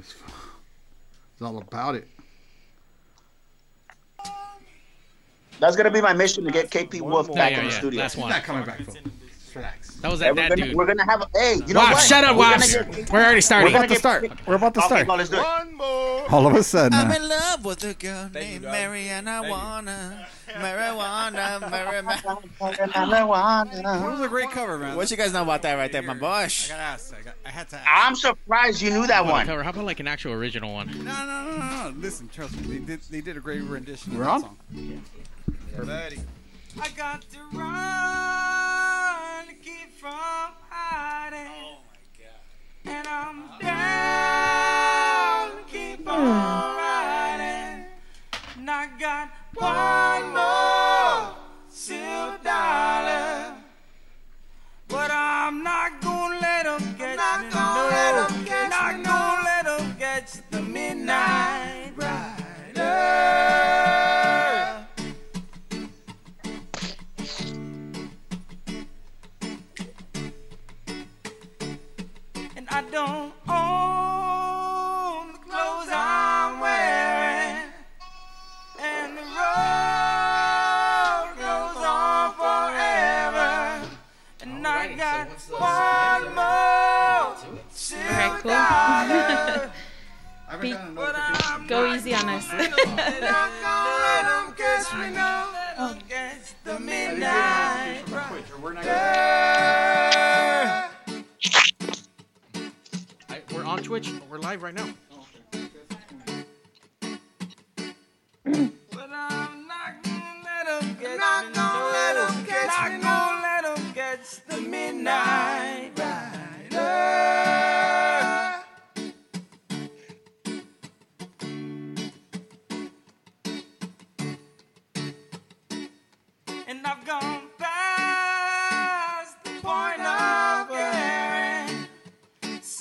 It's, it's all about it. That's gonna be my mission to get KP Wolf Yeah, back yeah, in the yeah. studio. Last He's one. not coming back, folks. Relax. That was that, we're, that gonna, dude. we're gonna have. Hey, you know Wops, what? shut up, We're gonna Wops. get- We're already starting. We're about to start. We're about to Okay, start. well, let's do it. One more. All of a sudden, I'm uh, in love with a girl named Mariana Wanna. Marijuana, marijuana. That was a great cover, man. What you guys know about that right there, my I bosh? got asked. I, got, I had to ask. I'm surprised you knew that one. Cover. How about like an actual original one? No, no, no, no, no. Listen, trust me. They did. They did a great rendition. We're of on? that song. Ready. I got to run to keep from hiding. Oh and I'm down to keep on hmm. riding. And I got one more cool. Be- Go easy on us. gonna let 'em catch me now. Against the midnight rider. I, we're on Twitch. We're live right now. But I'm not gonna let 'em catch not me. Gonna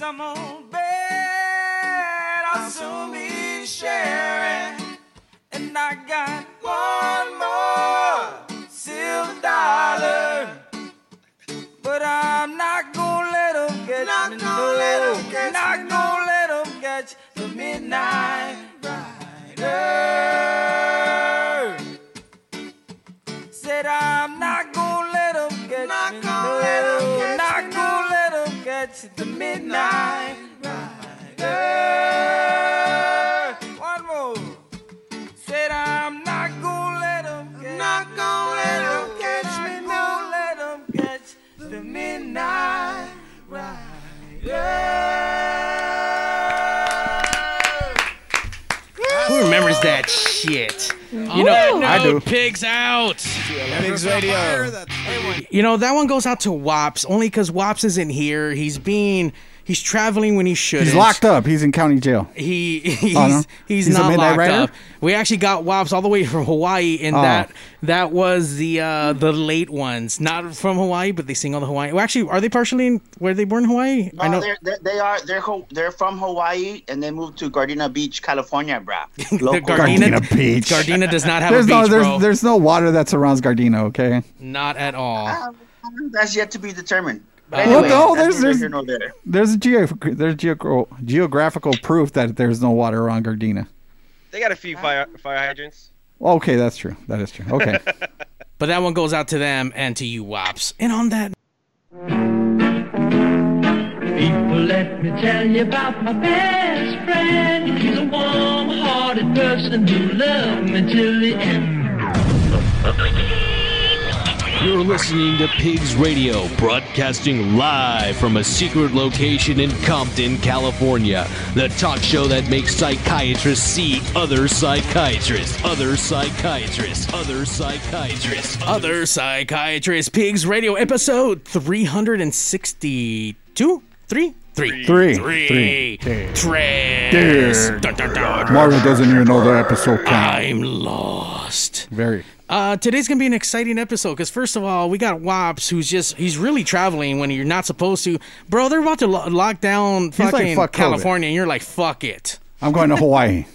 Some old bed I'll soon be sharing. And I got one more silver dollar. But I'm not gonna let 'em catch not me. Gonna let 'em catch not me gonna let 'em catch the midnight rider. Said I'm catch the midnight Who remembers that shit? You know, I do. Pigs out. Pigs Radio. You know that one goes out to Wops only because Wops isn't here. He's being he's traveling when he should. he's locked up. He's in county jail. He he's, Oh, no? he's, He's not Midnight locked Rider? up. We actually got Wops all the way from Hawaii, and Oh. that that was the uh, the late ones, not from Hawaii, but they sing all the Hawaii. Well, actually, are they partially in, were they born in Hawaii? No, I know they're, they're, they are. They're they're from Hawaii and they moved to Gardena Beach, California, bro. the Local. Gardena, Gardena Beach. Gardena does not have There's a no, beach, there's, bro. there's no water that surrounds Gardena. Okay. Not at all. That's yet to be determined. But Well, no, there's- there's- here nor there. There's a geo, there's geogra- geographical proof that there's no water around Gardena. They got a few fire fire hydrants. Okay, that's true. That is true. Okay. But that one goes out to them and to you, Wops. And on that People, let me tell you about my best friend. He's a warm-hearted person who loved me till the end. You're listening to Pigs Radio, broadcasting live from a secret location in Compton, California. The talk show that makes psychiatrists see other psychiatrists, other psychiatrists, other psychiatrists, other psychiatrist pigs radio episode 362 three three Three. three Three. Tres. Dun, dun, dun. Mario doesn't even know the episode count. I'm lost. Very. Uh, today's gonna be an exciting episode because first of all, we got Wops, who's just he's really traveling when you're not supposed to. Bro, they're about to lo- lock down like, fucking "Fuck COVID." California, and you're like, fuck it. I'm going to Hawaii.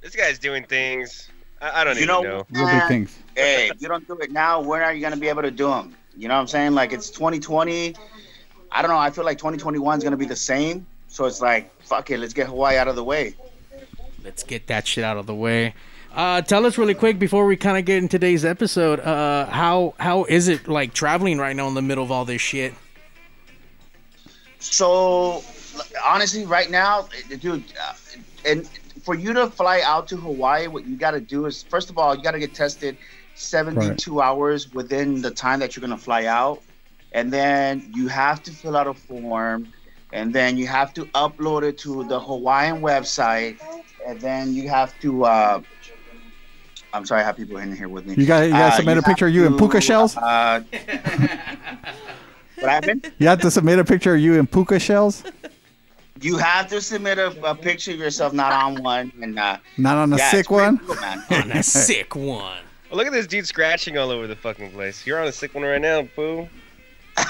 This guy's doing things. I, I don't You even know, know. Real big things. Hey, if you don't do it now, when are you gonna be able to do them? You know what I'm saying? Like it's 2020. I don't know. I feel like 2021 is gonna be the same. So it's like, fuck it, let's get Hawaii out of the way. Let's get that shit out of the way. Uh, tell us really quick before we kind of get in today's episode. Uh, how how is it like traveling right now in the middle of all this shit? So honestly, right now, dude, uh, and for you to fly out to Hawaii, what you got to do is first of all, you got to get tested 72 hours within the time that you're gonna fly out, and then you have to fill out a form, and then you have to upload it to the Hawaiian website, and then you have to. I'm sorry, I have people in here with me. You got you got to Uh, submit a picture of have you in puka shells. Uh, what happened? You have to submit a picture of you in puka shells, You have to submit a, a picture of yourself not on one, and uh, not on a yeah, sick one. cool. On a sick one. Oh, look at this dude scratching all over the fucking place. You're on a sick one right now, boo.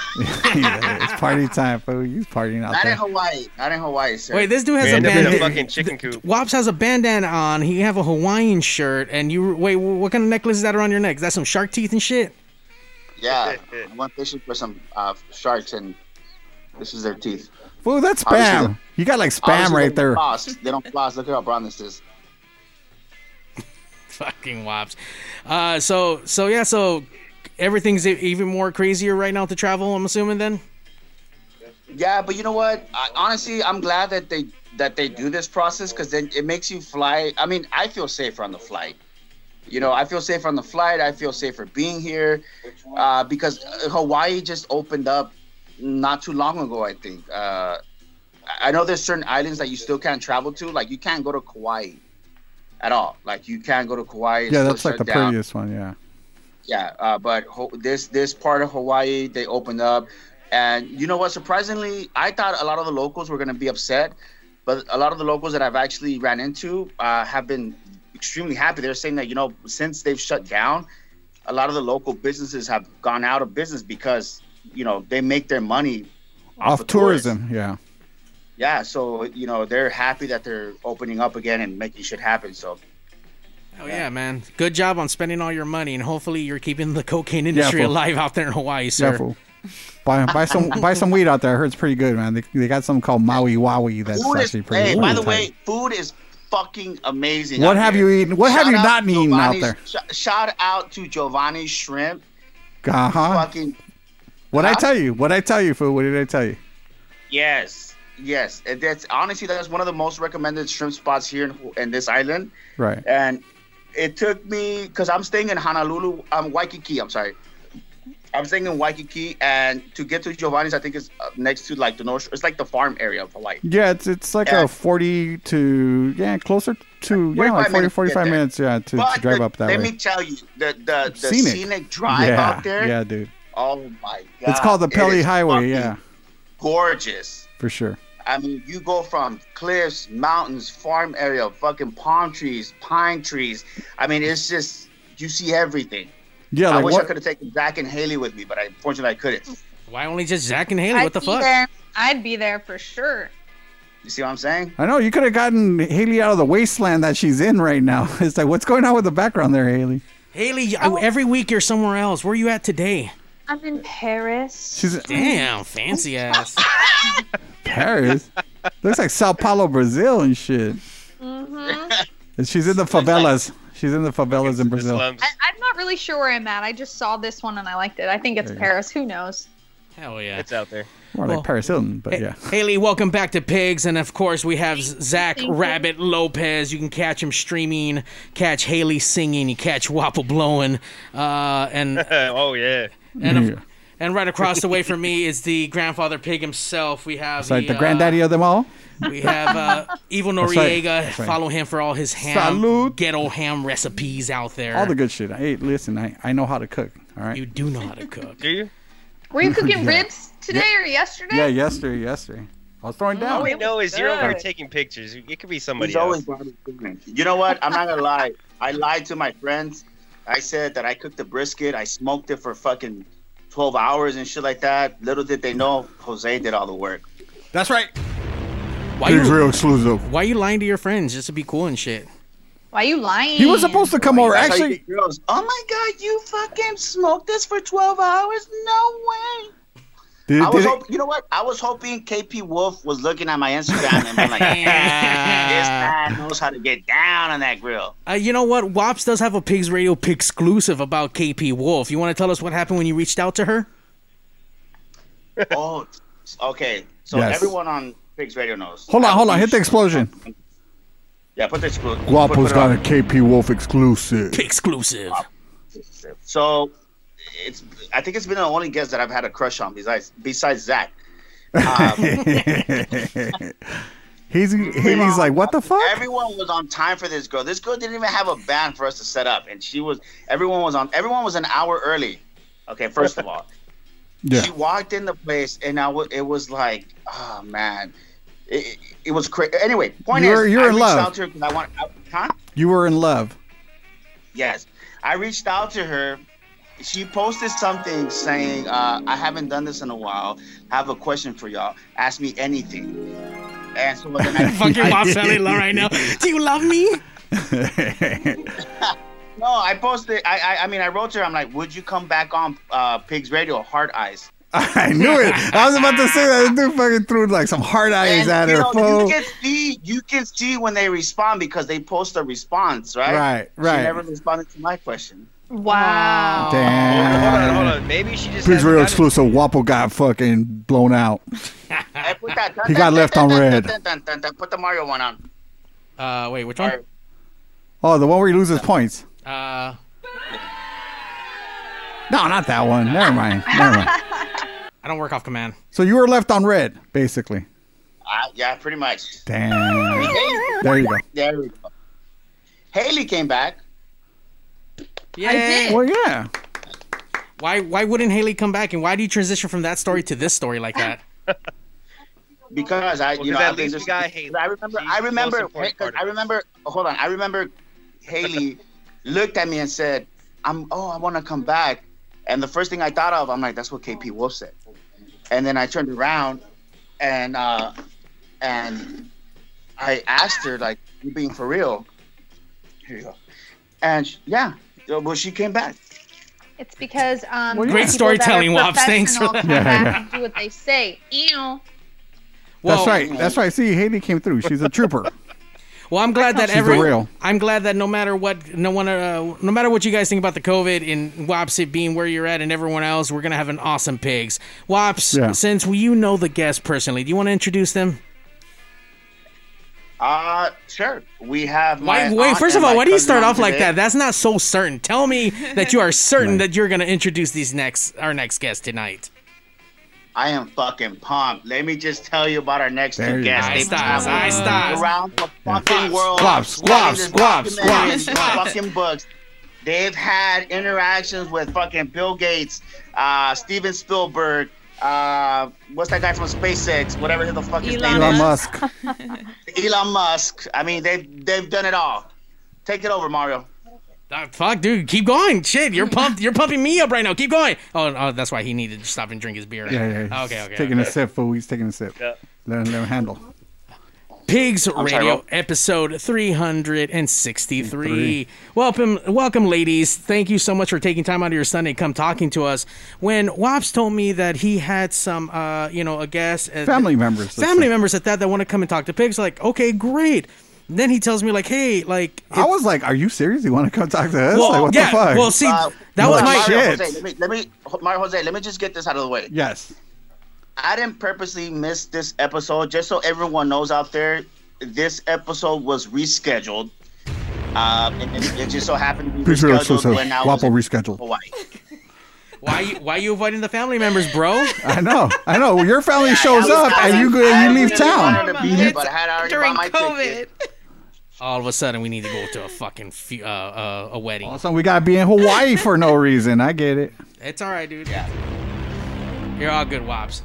Yeah, it's party time, fool. You partying out Not in there. Hawaii. Not in Hawaii, sir. Wait, this dude has Man, a they're in a bandana. fucking chicken coop. Wops has a bandana on. He have a Hawaiian shirt, and you wait. What kind of necklace is that around your neck? Is that some shark teeth and shit? Yeah, I went fishing for some uh, sharks, and this is their teeth. Fool, that's Obviously spam. You got like spam right they there. Floss. They don't floss. Look at how brown this is. Fucking wops. Uh, so so yeah, so everything's e- even more crazier right now to travel. I'm assuming then. Yeah, but you know what? I, honestly, I'm glad that they that they do this process because then it makes you fly. I mean, I feel safer on the flight. You know, I feel safer on the flight. I feel safer being here uh, because Hawaii just opened up not too long ago. I think. Uh, I know there's certain islands that you still can't travel to. Like you can't go to Kauai at all. Like you can't go to Kauai. Yeah, that's like the down. previous one. Yeah. Yeah, uh, but ho- this this part of Hawaii they opened up, and you know what? Surprisingly, I thought a lot of the locals were gonna be upset, but a lot of the locals that I've actually ran into uh, have been extremely happy. They're saying that you know since they've shut down, a lot of the local businesses have gone out of business because you know they make their money Off of tourists. tourism. Yeah. Yeah, so you know they're happy that they're opening up again and making shit happen. So Oh yeah, man. Good job on spending all your money, and hopefully you're keeping the cocaine industry fool. alive out there in Hawaii, sir. Yeah, fool. Buy, buy some buy some weed out there. I heard it's pretty good, man. They, they got something called Maui Wowie that's food is, actually pretty. Good. Hey, by the tight. way, food is fucking amazing. What out have here. you eaten? What have you not eaten out there? sh- shout out to Giovanni's Shrimp. Uh huh. Fucking What I tell you? What I tell you, food? What did I tell you? yes, yes. And That's honestly that's one of the most recommended shrimp spots here in, in this island. Right. And it took me because I'm staying in Honolulu, um, Waikiki. I'm sorry. I'm staying in Waikiki, and to get to Giovanni's, I think is uh, next to like the North. Shore. It's like the farm area of Hawaii. Yeah, it's it's like a forty to yeah closer to yeah 45 like 40, minutes 45 minutes yeah to, to drive the- up that let way. me tell you, the the, the Scenic. scenic, drive yeah, out there. yeah, dude. Oh my god! It's called the Pele Highway. Yeah, gorgeous. for sure. I mean, you go from cliffs, mountains, farm area, fucking palm trees, pine trees. I mean, it's just you see everything. Yeah, I like wish I could have taken Zach and Haley with me, but I, unfortunately I couldn't. Why only just Zach and Haley? I'd what the be fuck? there. I'd be there for sure. You see what I'm saying? I know you could have gotten Haley out of the wasteland that she's in right now. It's like, what's going on with the background there, Haley? Haley, Oh. every week you're somewhere else. Where are you at today? I'm in Paris. She's in Damn, fancy ass. Paris. Looks like Sao Paulo, Brazil, and shit. hmm And she's in the favelas. She's in the favelas in Brazil. I, I'm not really sure where I'm at. I just saw this one and I liked it. I think it's There go. Paris. Who knows? Hell yeah. It's out there. More Well, like Paris Hilton, but yeah. Haley, welcome back to Pigs, and of course we have Zach Thank you. Rabbit Lopez. You can catch him streaming, catch Haley singing, you catch Wapple blowing, uh, and oh yeah. And Yeah. and right across the way from me is the grandfather pig himself. We have It's like the uh, granddaddy of them all. We have uh, Evil That's right. Noriega. That's right. Follow him for all his ham, Salud. ghetto ham recipes out there. All the good shit. Hey, listen, I, I know how to cook. All right. You do know how to cook. Do you? Were you cooking Yeah. ribs today or yesterday? Yeah, yesterday, yesterday. I was throwing down. All we know is you're over here taking pictures. It could be somebody He's else. always. You know what? I'm not gonna lie. I lied to my friends. I said that I cooked the brisket. I smoked it for fucking 12 hours and shit like that. Little did they know, Jose did all the work. That's right. Why you, real exclusive. why you lying to your friends just to be cool and shit? Why are you lying? He was supposed to come over. That's Actually, girls. Oh my god, you fucking smoked this for 12 hours? No way. Did, I was did it- hoping, you know what? I was hoping KP Wolf was looking at my Instagram and being like, "This man knows how to get down on that grill." Uh, you know what? Wops does have a Pigs Radio pig exclusive about KP Wolf. You want to tell us what happened when you reached out to her? Oh, okay. So Yes. everyone on Pigs Radio knows. Hold on, I hold on. Hit the explosion. Yeah, put the exclusive. Guapo's got a KP Wolf exclusive. Pig exclusive. So it's. I think it's been the only guest that I've had a crush on besides besides Zach. Um, He's he's like, what the fuck? Everyone was on time for this girl. This girl didn't even have a band for us to set up, and she was. Everyone was on. Everyone was an hour early. Okay, first of all, Yeah. she walked in the place, and I w- it was like, oh man, it, it, was crazy. Anyway, point You're- is, you're I in reached love. out to her because I want. I, huh? You were in love. Yes, I reached out to her. She posted something saying, uh, "I haven't done this in a while. I have a question for y'all. Ask me anything." And so then I Fucking low right now. Do you love me? No, I posted. I, I, I mean, I wrote to her. I'm like, "Would you come back on uh, Pigs Radio, Heart Eyes?" I knew it. I was about to say that. This dude fucking threw like some hard eyes And, at her. know, you can see, you can see when they respond because they post a response, right? Right, right. She never responded to my question. Wow. Damn. Hold on, hold on. Maybe she just. Pigs hasn't Radio exclusive. Wapo got fucking blown out. Hey, put that- He got left on red. Put the Mario one on. Uh, wait, which one? Oh, the one where he loses points. Uh, No, not that one. Never mind. Never mind. I don't work off command. So you were left on red, basically. Uh, yeah, pretty much. Damn. There you go. There we go. Haley came back. Yeah. Well, yeah. Why? Why wouldn't Haley come back? And why do you transition from that story to this story like that? because I, Well, you 'cause know, at I least this- we got Haley. I remember, She's I remember, most important because part of I remember. Hold on, I remember Haley looked at me and said, "I'm, oh, I want to come back." And the first thing I thought of, I'm like, "That's what KP Wolf said." And then I turned around, and uh, and I asked her, like, "You being for real?" Here you go. And sh- yeah, well, she came back. It's because um, Well, yeah. Great storytelling, Wops. Thanks for professional that. Yeah, yeah. do what they say. Ew. Well, That's right. That's right. See, Haley came through. She's a trooper. Well, I'm glad that She's every. real. I'm glad that no matter what, no one, uh, no matter what you guys think about the COVID and Wops it being where you're at and everyone else, we're gonna have an awesome pigs. Wops, Yeah. since you know the guests personally, do you want to introduce them? Uh, sure. We have my wait, aunt first of all, why do you start on off like today. that? That's not so certain. Tell me that you are certain that you're gonna introduce these next, our next guest tonight. I am fucking pumped. Let me just tell you about our next There two guests. I They've stars, I traveled stars. around the fucking world. Squabs, writing squabs, this squabs, squabs. Fucking books. They've had interactions with fucking Bill Gates, uh, Steven Spielberg, uh, what's that guy from SpaceX? Whatever the fuck his name Elon is. Musk. Elon Musk. I mean, they've they've done it all. Take it over, Mario. Uh, fuck, dude, keep going. Shit, you're pumped. You're pumping me up right now. Keep going. Oh, oh, that's why he needed to stop and drink his beer. Yeah, yeah. Okay, okay. Taking okay. a sip, fool. He's taking a sip. Yeah. Let him, let him handle. Pigs sorry, Radio Rob. episode 363. Welcome, welcome, ladies. Thank you so much for taking time out of your Sunday to come talking to us. When Wops told me that he had some, uh, you know, a guest, uh, Family members. family members at that that want to come and talk to pigs, like, okay, great. Then he tells me like, hey, like, I was like, "Are you serious? You want to come talk to us? well, like, what yeah, the fuck?" well, see, Uh, that was like, my. Mario shit. Jose, let me let me Mario Jose. Let me just get this out of the way. yes. I didn't purposely miss this episode. Just so everyone knows out there, this episode was rescheduled. Um, and it, it just so happened to be Please real rescheduled exclusive. when I was Wapo in rescheduled. Hawaii. Why, you, why you avoiding the family members, bro? I know. I know. Your family shows I was- up and you go you leave town. to be but I had already During my COVID. ticket. All of a sudden, we need to go to a fucking fu- uh, uh, a wedding. So we gotta be in Hawaii for no reason. I get it. It's all right, dude. Yeah. You're all good, wops.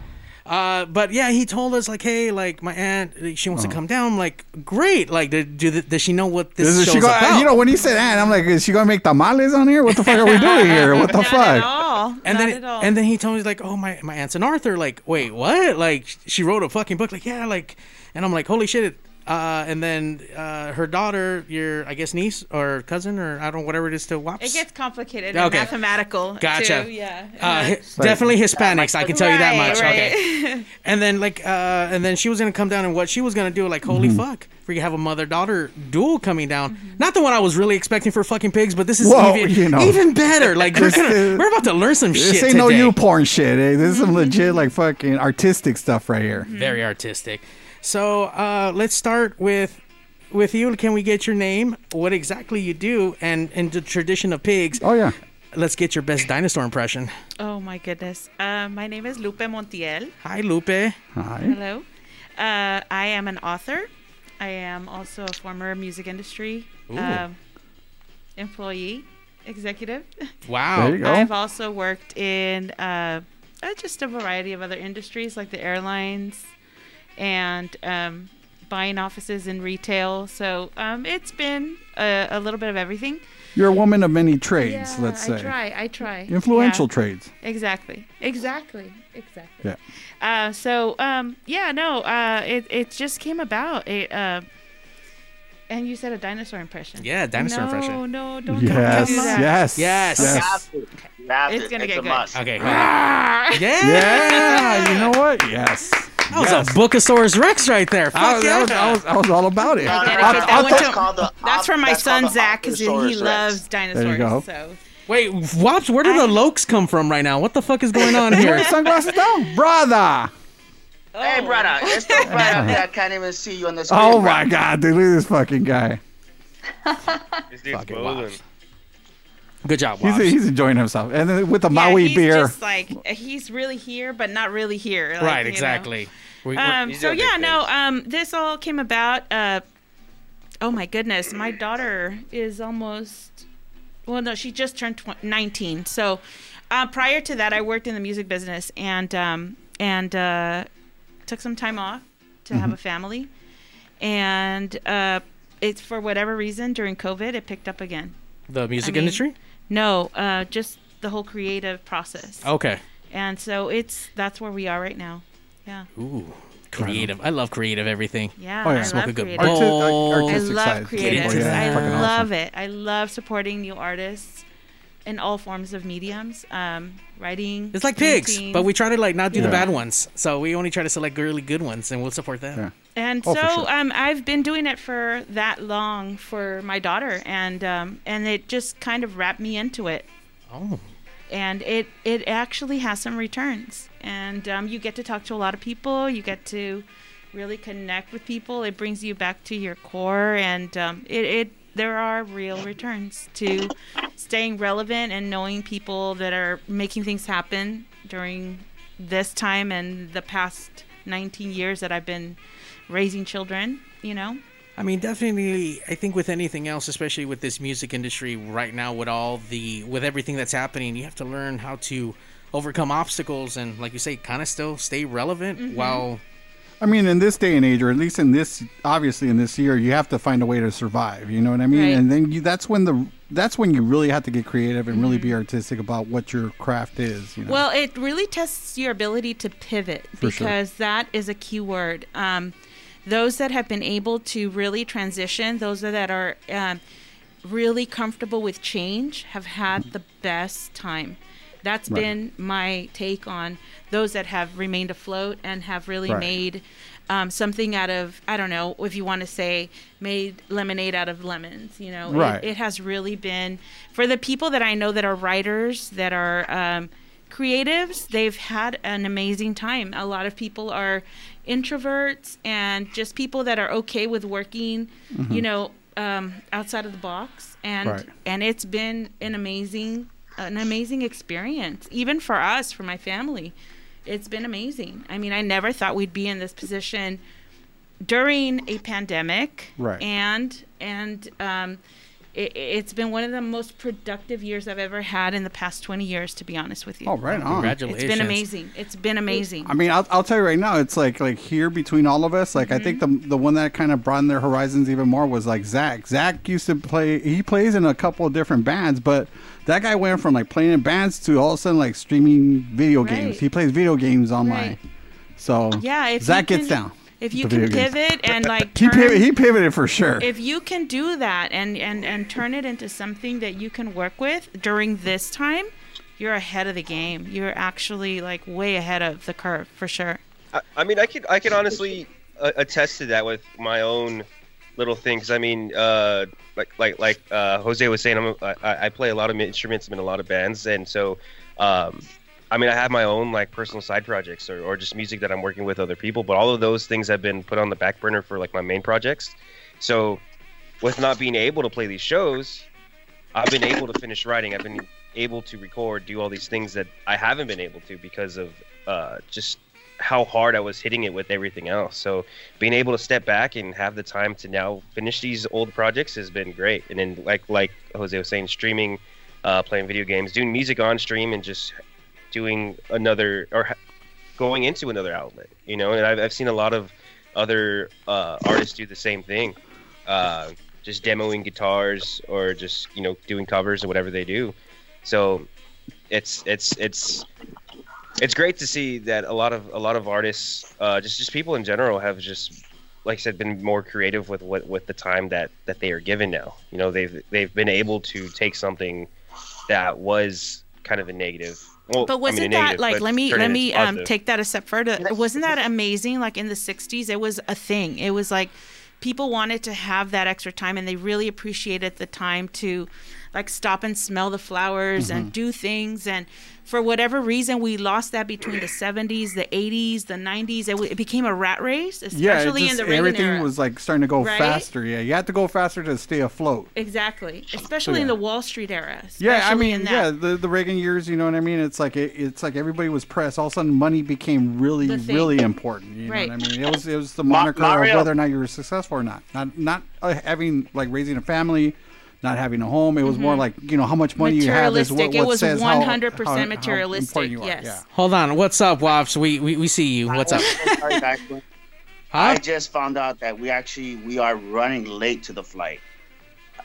Uh, but yeah, he told us like, hey, like my aunt, she wants to come down. I'm like, great. Like, do, do, does she know what this Is show's she go, about? you know, when he said aunt, I'm like, is she gonna make tamales on here? What the fuck are we doing here? What the Not fuck? at all. and Not then at all. and then he told me like, oh my my aunt's an Arthur. Like, wait, what? Like, she wrote a fucking book. Like, yeah, like, and I'm like, holy shit. Uh, and then uh, her daughter, your I guess niece or cousin or I don't know whatever it is to watch. It gets complicated Okay. and mathematical. Gotcha. Too. Yeah. Uh, hi- definitely Hispanics. I can tell you that much. right. Okay. And then like, uh, and then she was gonna come down, and what she was gonna do, like, holy Mhm. fuck, we have a mother daughter duel coming down. Not the one I was really expecting for fucking pigs, but this is Well, even, you know. even better. Like we're gonna, is- we're about to learn some This shit ain't no you porn shit. Eh? This is some legit like fucking artistic stuff right here. Very artistic. So uh, let's start with with you. Can we get your name? What exactly you do? And in the tradition of pigs. Oh yeah. Let's get your best dinosaur impression. Oh my goodness. Uh, my name is Lupe Montiel. Hi, Lupe. Hi. Hello. Uh, I am an author. I am also a former music industry Ooh. um, employee, executive. Wow. There you go. I've also worked in uh, uh, just a variety of other industries like the airlines and um, buying offices in retail. So um, it's been a, a little bit of everything. You're a woman of many trades, Yeah, let's say. I try. I try. Influential Yeah. trades. Exactly. Exactly. Exactly. Yeah. Uh, so um, yeah, no, uh, it it just came about. It, uh, and you said a dinosaur impression. Yeah, dinosaur no, impression. No, no, don't Yes, do that. yes, Yes. yes. You have to. You have It's gonna it's get a good. must. Okay. hold. Yeah. Yeah, you know what? Yes. That was yes. a Bookosaurus Rex right there. Fuck I was, yeah. I, was, I, was, I was all about it. No, no, no, I'll- that I'll one tell- to- called the That's op- for my that's son Zach because he Optosaurus Rex. loves dinosaurs. go. So Wait, Wops, where do the lokes come from right now? What the fuck is going on here? sunglasses down, brother. Oh. Hey, brother, it's so bright up there. I can't even see you on the screen. Oh bro. my god, dude, look at this fucking guy. This dude's Fucking bowling. Wops. Good job, He's, he's enjoying himself, and then with the yeah, Maui he's beer. just like he's really here, but not really here. like, right, exactly. We- we- Um, so yeah, no. Um, this all came about. Uh, oh my goodness, my daughter is almost. Well, no, she just turned tw- 19. So, uh, prior to that, I worked in the music business and um, and uh, took some time off to have a family, and uh, it's for whatever reason during COVID it picked up again. the music I mean- industry? No, uh, just the whole creative process. Okay. And so it's that's where we are right now. Yeah. Ooh, creative. I love creative everything. Yeah, Oh, yeah. I Smoke love a good creative. Bowl. ar- I artistic love creative. into that. I love awesome. it. I love supporting new artists in all forms of mediums. Um, writing. It's like pigs, but we try to like not do the bad ones. So we only try to select really good ones, and we'll support them. Yeah. And Oh, so sure. um, I've been doing it for that long for my daughter, and um, and it just kind of wrapped me into it. Oh, and it it actually has some returns and um, you get to talk to a lot of people you get to really connect with people it brings you back to your core and um, it, it there are real returns to staying relevant and knowing people that are making things happen during this time and the past 19 years that I've been raising children you know I mean, definitely. I think with anything else, especially with this music industry right now, with all the with everything that's happening, you have to learn how to overcome obstacles and, like you say, kind of still stay relevant Mm-hmm. while. I mean, in this day and age, or at least in this, obviously in this year, you have to find a way to survive. You know what I mean? Right. And then you, that's when the that's when you really have to get creative and really Mm-hmm. be artistic about what your craft is. You know? Well, it really tests your ability to pivot For sure. because that is a key word. Um, those that have been able to really transition, those that are um, really comfortable with change, have had the best time. That's Right. been my take on those that have remained afloat and have really Right. made um, something out of I don't know if you want to say made lemonade out of lemons. You know, It- Right. it, has really been for the people that I know that are writers that are um, creatives. They've had an amazing time. A lot of people are introverts and just people that are okay with working. You know, um, outside of the box, and Right. and it's been an amazing an amazing experience, even for us, for my family. It's been amazing. I mean, I never thought we'd be in this position during a pandemic, Right. And and um, it, it's been one of the most productive years I've ever had in the past twenty years. To be honest with you, oh, right on. Congratulations. it's been amazing. It's been amazing. I mean, I'll, I'll tell you right now, it's like like here between all of us. Like I think the Mm-hmm. the one that kind of broadened their horizons even more was like Zach. Zach used to play. He plays in a couple of different bands, but that guy went from like playing in bands to all of a sudden like streaming video games. He plays video games online. Right. So Yeah, Zach gets can- down. If you can games. pivot and like He pivoted, he pivoted for sure. if you can do that and, and and turn it into something that you can work with during this time, you're ahead of the game. You're actually like way ahead of the curve for sure. I, I mean, I could I could honestly uh, attest to that with my own little things. I mean, uh, like like like uh, Jose was saying, I'm a, I, I play a lot of instruments. I'm in a lot of bands, and so um, I mean, I have my own like personal side projects or, or just music that I'm working with other people. But all of those things have been put on the back burner for like my main projects. So with not being able to play these shows, I've been able to finish writing. I've been able to record, do all these things that I haven't been able to because of uh, just how hard I was hitting it with everything else. So being able to step back and have the time to now finish these old projects has been great. And then like like Jose was saying, streaming, uh, playing video games, doing music on stream, and just doing another or going into another outlet. You know, and I've I've seen a lot of other uh, artists do the same thing. Uh, just demoing guitars or just you know doing covers or whatever they do. So it's it's it's it's great to see that a lot of a lot of artists, uh, just just people in general, have just like I said, been more creative with what with the time that that they are given now. You know, they've they've been able to take something that was kind of a negative. Well, But I mean, wasn't that negative, like let me let me um, take that a step further? Wasn't that amazing? Like in the '60s, it was a thing. It was like people wanted to have that extra time, and they really appreciated the time to like stop and smell the flowers Mm-hmm. and do things. And for whatever reason, we lost that between the '70s, the '80s, the '90s. It, w- it became a rat race, yeah, it especially just, in the Reagan everything era. was like starting to go Right? faster. Yeah, you had to go faster to stay afloat. Exactly, especially in Yeah. the Wall Street era. Yeah, I mean, in that. yeah, the the Reagan years, you know what I mean? It's like it, it's like everybody was pressed. All of a sudden, money became really, really important. You Right. know what I mean? It was it was the Ma- moniker Mario. of whether or not you were successful or not. Not not uh, having like raising a family, not having a home. It was more like you know how much money you have is what, Mm-hmm. What It was says how- 100% how- how materialistic, important you are. yes. Yeah. Hold on. What's up, Wops? We, we we see you. What's up? Sorry. Huh? I just found out that we actually we are running late to the flight.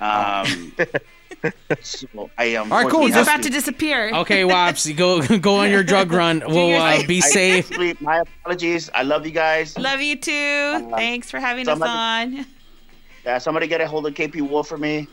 Um, so I am. All right, cool. He's about to disappear. Okay, Wops, go go on your drug run. We'll uh, thing. be safe. Actually, my apologies. I love you guys. Love you too. Thanks for having us on. Yeah, somebody get a hold of KP Wolf for me.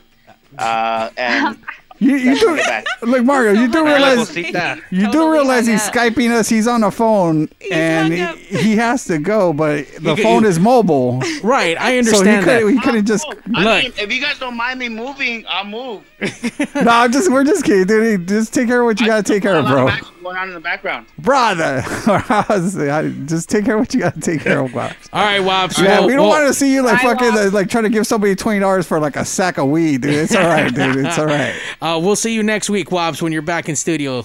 Uh, and You, you do get back. like Mario. You do Hola, realize Cosita. you do realize he's up. skyping us. He's on the phone and he, he has to go, but the could- phone you- is mobile, Right, I so he understand could that. he couldn't just. I Look. mean, if you guys don't mind me moving, I'll move. no, I'm just we're just kidding, dude. Just take care of what you gotta take care of, A lot bro. Back- going on in the background. Brother, just take care of what you gotta take care of, bro. All right, Wops. Yeah, well- we don't well- want to see you like I fucking lost. uh, like trying to give somebody twenty dollars for like a sack of weed, dude. It's all right, dude. It's all right. Uh, we'll see you next week, Wops, when you're back in studio.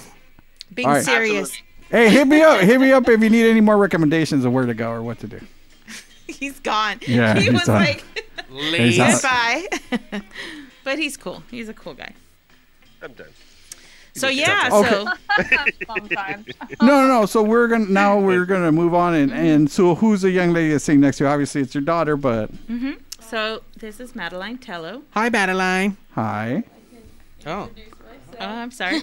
Being All right. serious. Hey, hit me up. Hit me up if you need any more recommendations of where to go or what to do. He's gone. Yeah, he he's was done. like, He's goodbye. but he's cool. He's a cool guy. I'm done. So yeah, Okay. so Sometimes. No, no, no. So we're gonna now we're gonna move on and and so who's the young lady that's sitting next to you? Obviously, it's your daughter, but so this is Madeline Tello. Hi, Madeline. hi. Oh. Oh, I'm sorry.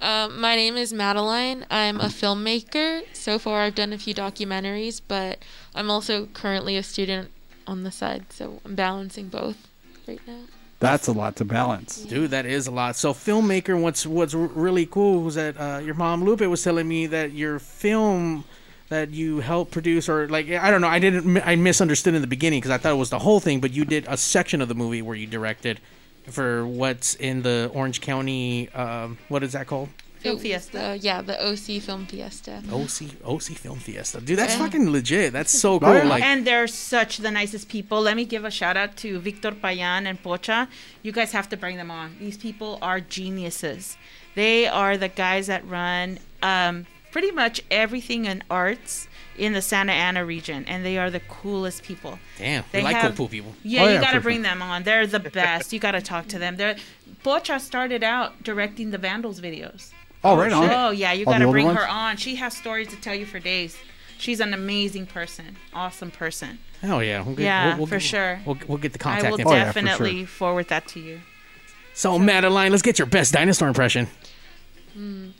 Um, my name is Madeline. I'm a filmmaker. So far, I've done a few documentaries, but I'm also currently a student on the side, so I'm balancing both right now. That's a lot to balance. Dude, that is a lot. So, filmmaker, what's what's really cool was that uh, your mom Lupe was telling me that your film that you helped produce, or like I don't know, I didn't, I misunderstood in the beginning because I thought it was the whole thing, but you did a section of the movie where you directed for what's in the Orange County. Um, what is that called? Film Fiesta. the- yeah, the OC Film Fiesta. OC OC Film Fiesta. Dude, that's Yeah. fucking legit. That's so cool. Like, and they're such the nicest people. Let me give a shout out to Victor Payan and Pocha. You guys have to bring them on. These people are geniuses. They are the guys that run um, pretty much everything in arts in the Santa Ana region, and they are the coolest people. damn, They we like have- cool people. Yeah, Oh, you yeah, got to bring sure. them on. They're the best. you got to talk to them. They're Pocha started out directing the Vandals videos. Oh, right on. Oh yeah, you All got to bring ones? her on. She has stories to tell you for days. She's an amazing person, awesome person. Hell yeah. We'll get, Yeah, we'll, we'll, for sure. We'll, we'll get the contact. I contact will info. Oh, yeah, for definitely forward that to you. So, Madeline, let's get your best dinosaur impression.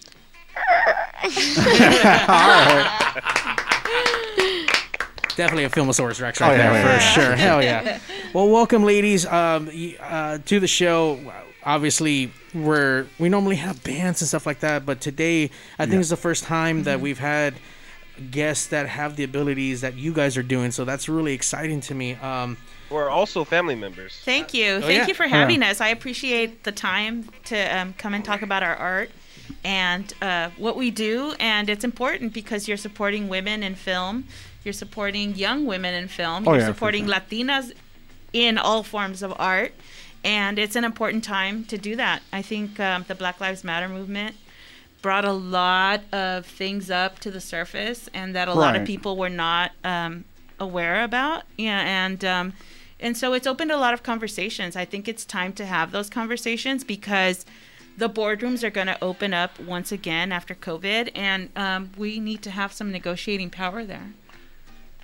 Definitely a Filmosaurus Rex Oh, right yeah, there yeah, for yeah. sure. Hell yeah. Well, welcome, ladies, um, uh, to the show. Obviously, we're we normally have bands and stuff like that, but today I think Yeah. it's the first time that we've had guests that have the abilities that you guys are doing. So that's really exciting to me. Um, We're also family members. Thank you. Oh, Thank yeah. you for Yeah. having us. I appreciate the time to um, come and talk about our art and uh, what we do. And it's important because you're supporting women in film, you're supporting young women in film, Oh, you're yeah, for supporting Latinas in all forms of art. And it's an important time to do that. I think um, the Black Lives Matter movement brought a lot of things up to the surface and that a lot of people were not um, aware about. Yeah, and um, and so it's opened a lot of conversations. I think it's time to have those conversations because the boardrooms are going to open up once again after COVID, and um, we need to have some negotiating power there.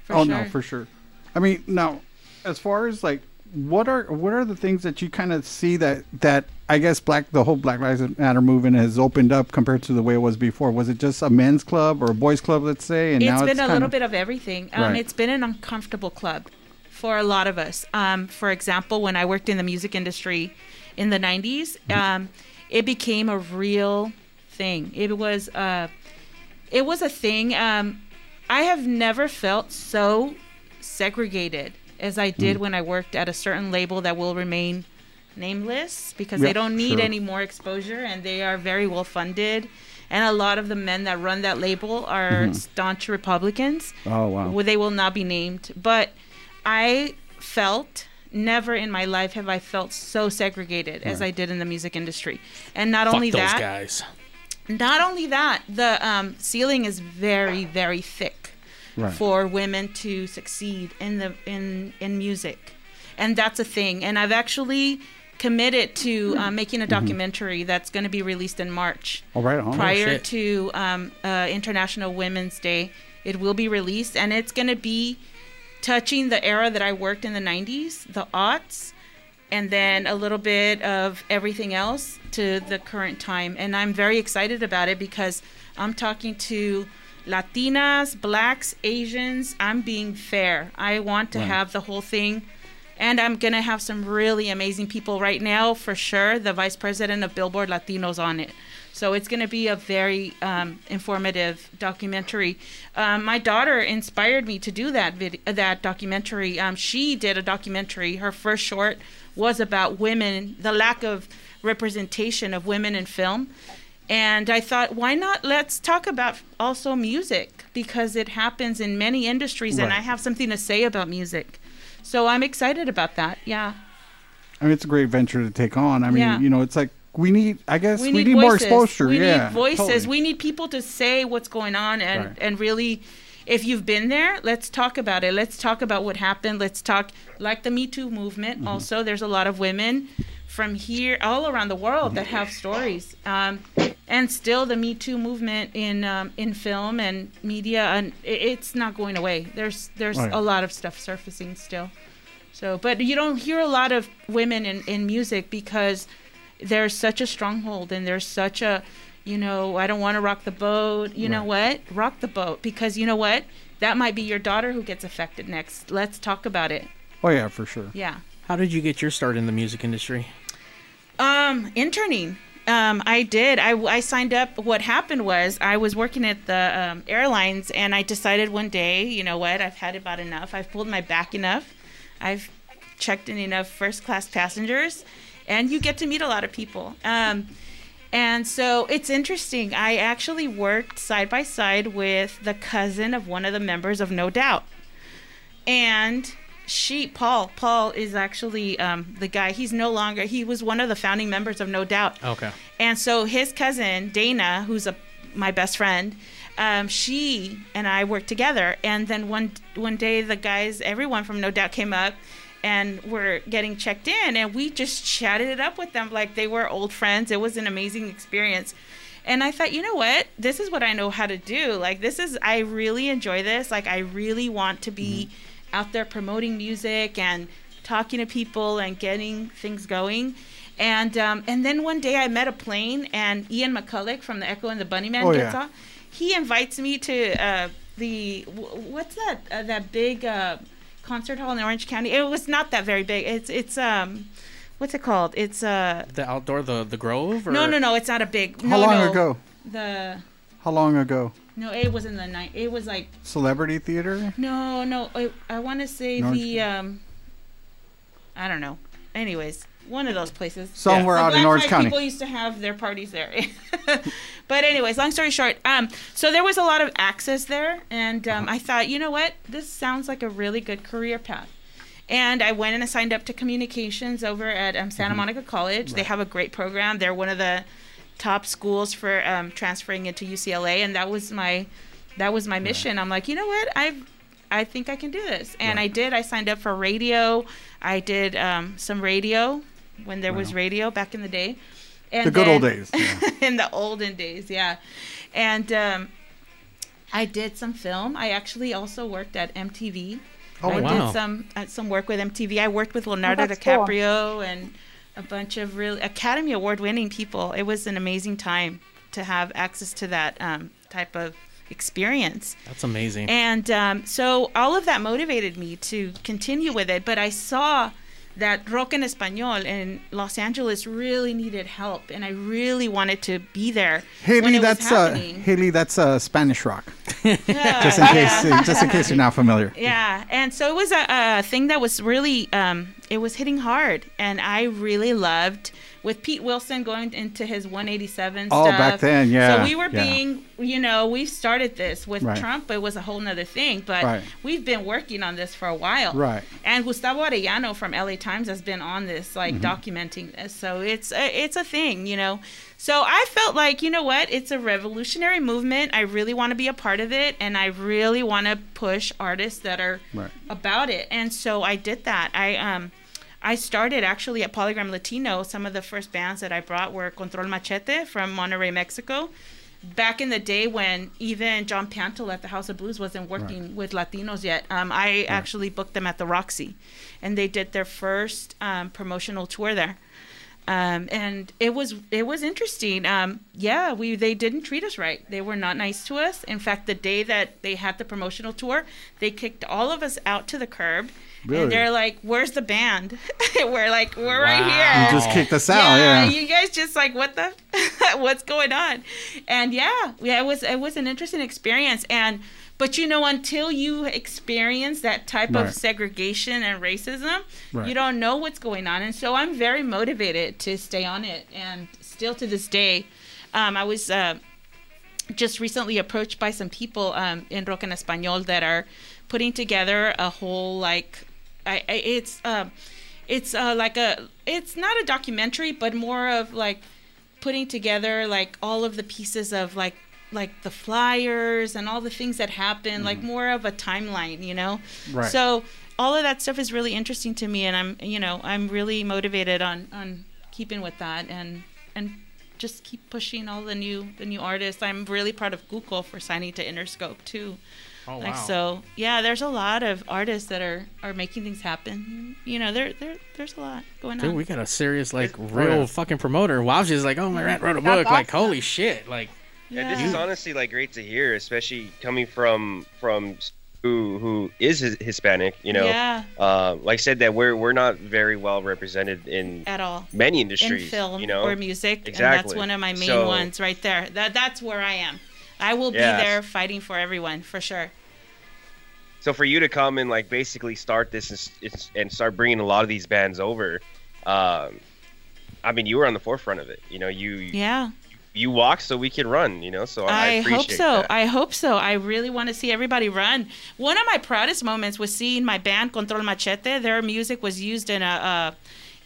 For oh sure. no, for sure. I mean, now, as far as like, what are what are the things that you kind of see that that I guess black the whole Black Lives Matter movement has opened up compared to the way it was before? Was it just a men's club or a boys club, let's say, and it's now been it's a little of, bit of everything. Um, Right. It's been an uncomfortable club for a lot of us. Um, for example, when I worked in the music industry in the 90s, Mm-hmm. um, it became a real thing. It was a it was a thing. Um, I have never felt so segregated as I did Mm. when I worked at a certain label that will remain nameless because Yep, they don't need sure. any more exposure and they are very well funded. And a lot of the men that run that label are Mhm. staunch Republicans. Oh, wow. Well, they will not be named. But I felt never in my life have I felt so segregated as I did in the music industry. And not fuck only those that, guys. not only that, the um, ceiling is very, very thick Right. for women to succeed in the in in music, and that's a thing. And I've actually committed to uh, making a Mhm. documentary that's going to be released in March. Oh, right on. Oh, Prior shit. to um, uh, International Women's Day, it will be released, and it's going to be touching the era that I worked in the '90s, the aughts, and then a little bit of everything else to the current time. And I'm very excited about it because I'm talking to Latinas, blacks, Asians. I'm being fair. I want to Right. have the whole thing. And I'm going to have some really amazing people right now, for sure. The vice president of Billboard Latinos on it. So it's going to be a very um, informative documentary. Um, my daughter inspired me to do that video, that documentary. Um, she did a documentary. Her first short was about women, the lack of representation of women in film. And I thought, why not let's talk about also music because it happens in many industries, and I have something to say about music. So I'm excited about that. Yeah. I mean, it's a great venture to take on. I mean, Yeah. you know, it's like we need. I guess we need, voices. more exposure. We yeah, need voices. totally. We need people to say what's going on and Right. and really, if you've been there, let's talk about it. Let's talk about what happened. Let's talk like the Me Too movement. Mm-hmm. Also, there's a lot of women from here all around the world that have stories. Um, and still, the Me Too movement in um, in film and media, and it's not going away. There's there's yeah. a lot of stuff surfacing still. So, but you don't hear a lot of women in, in music because there's such a stronghold and there's such a, you know, I don't want to rock the boat. You know what? Rock the boat because you know what? That might be your daughter who gets affected next. Let's talk about it. Oh yeah, for sure. Yeah. How did you get your start in the music industry? Um, interning. Um, I did. I, I signed up. What happened was I was working at the um, airlines, and I decided one day, you know what? I've had about enough. I've pulled my back enough. I've checked in enough first class passengers, and you get to meet a lot of people. Um, and so it's interesting. I actually worked side by side with the cousin of one of the members of No Doubt and she paul paul is actually um, the guy he's no longer he was one of the founding members of no doubt. Okay. and so his cousin dana who's a my best friend um, she and i worked together. And then one one day the guys everyone from no doubt came up and were getting checked in. And we just chatted it up with them like they were old friends. It was an amazing experience. And i thought you know what? This is what i know how to do. Like this is i really enjoy this. Like i really want to be out there promoting music and talking to people and getting things going and um, and then one day i met a plane and ian mcculloch from the echo and the bunnymen Oh, gets yeah. off he invites me to uh, the what's that uh, that big uh, concert hall in Orange County. It was not that very big. It's it's um, what's it called? It's uh, The outdoor, the the Grove. Or? no no no, it's not a big. How no, long no. ago? The How long ago? No, it was in the night. It was like Celebrity theater? no no. I, I want to say Orange the um, I don't know. Anyways, one of those places. Somewhere The out in Orange County. People used to have their parties there. but anyways, long story short, um, so there was a lot of access there, and um, Uh-huh. I thought, you know what, this sounds like a really good career path. And I went and I signed up to communications over at um, Mm-hmm. Santa Monica College. They have a great program. They're one of the top schools for um, transferring into UCLA, and that was my that was my mission. I'm like, you know what, I've I think I can do this, and I did. I signed up for radio. I did um, some radio when there was radio back in the day. And The good old days, yeah. in the olden days, yeah. And um, I did some film. I actually also worked at MTV. Oh, I wow. did some uh, some work with MTV. I worked with Leonardo that's cool. DiCaprio and a bunch of really Academy Award winning people. It was an amazing time to have access to that um, type of experience. That's amazing. And um, so all of that motivated me to continue with it. But I saw that rock en español in Los Angeles really needed help, and I really wanted to be there Haley, that's uh, happening. Haley, that's uh, Spanish rock. Yeah, just in case, yeah. just in case you're not familiar. Yeah, and so it was a, a thing that was really, um, it was hitting hard, and I really loved with Pete Wilson going into his 187 Oh, stuff. back then, yeah, So we were yeah. being, you know, we started this with Right. Trump. It was a whole nother thing, but Right. we've been working on this for a while. Right. And Gustavo Arellano from LA Times has been on this, like Mm-hmm. documenting this. So it's a, it's a thing, you know. So I felt like, you know what? It's a revolutionary movement. I really want to be a part of it, and I really want to push artists that are Right. about it. And so I did that. I um I started actually at Polygram Latino. Some of the first bands that I brought were Control Machete from Monterrey, Mexico. Back in the day when even John Pantel at the House of Blues wasn't working with Latinos yet, um, I actually booked them at the Roxy, and they did their first um, promotional tour there. Um, and it was it was interesting. Um, yeah, we they didn't treat us right. They were not nice to us. In fact, the day that they had the promotional tour, they kicked all of us out to the curb. Really? And they're like, "Where's the band?" we're like, "We're right here." You just kicked us out, yeah. You guys just like, what the, what's going on? And yeah, yeah, it was it was an interesting experience. And but you know, until you experience that type Right. of segregation and racism, Right. you don't know what's going on. And so I'm very motivated to stay on it. And still to this day, um, I was. Uh, just recently approached by some people um, in Rock en Español that are putting together a whole like I, I it's uh, it's uh, like a it's not a documentary but more of like putting together like all of the pieces of like like the flyers and all the things that happen like more of a timeline you know? Right. so all of that stuff is really interesting to me and i'm you know i'm really motivated on on keeping with that and and just keep pushing all the new the new artists. I'm really proud of google for signing to interscope too Oh, like wow. so yeah there's a lot of artists that are are making things happen you know there there there's a lot going Dude, on we got a serious like real yeah. fucking promoter. Wow's just like, oh my rat wrote a That's book. Like, holy shit! Like, And this is honestly like great to hear, especially coming from from who who is Hispanic. You know, Yeah. uh, like I said that we're we're not very well represented in at all many industries. in film you know, or music and that's one of my main So- ones right there that that's where i am i will Yes. be there fighting for everyone for sure So for you to come and like basically start this and, and start bringing a lot of these bands over, um, I mean, you were on the forefront of it. You know, you yeah you walk so we can run. You know, so I, I, hope so. that. I hope so. I really want to see everybody run. One of my proudest moments was seeing my band Control Machete. Their music was used in a uh,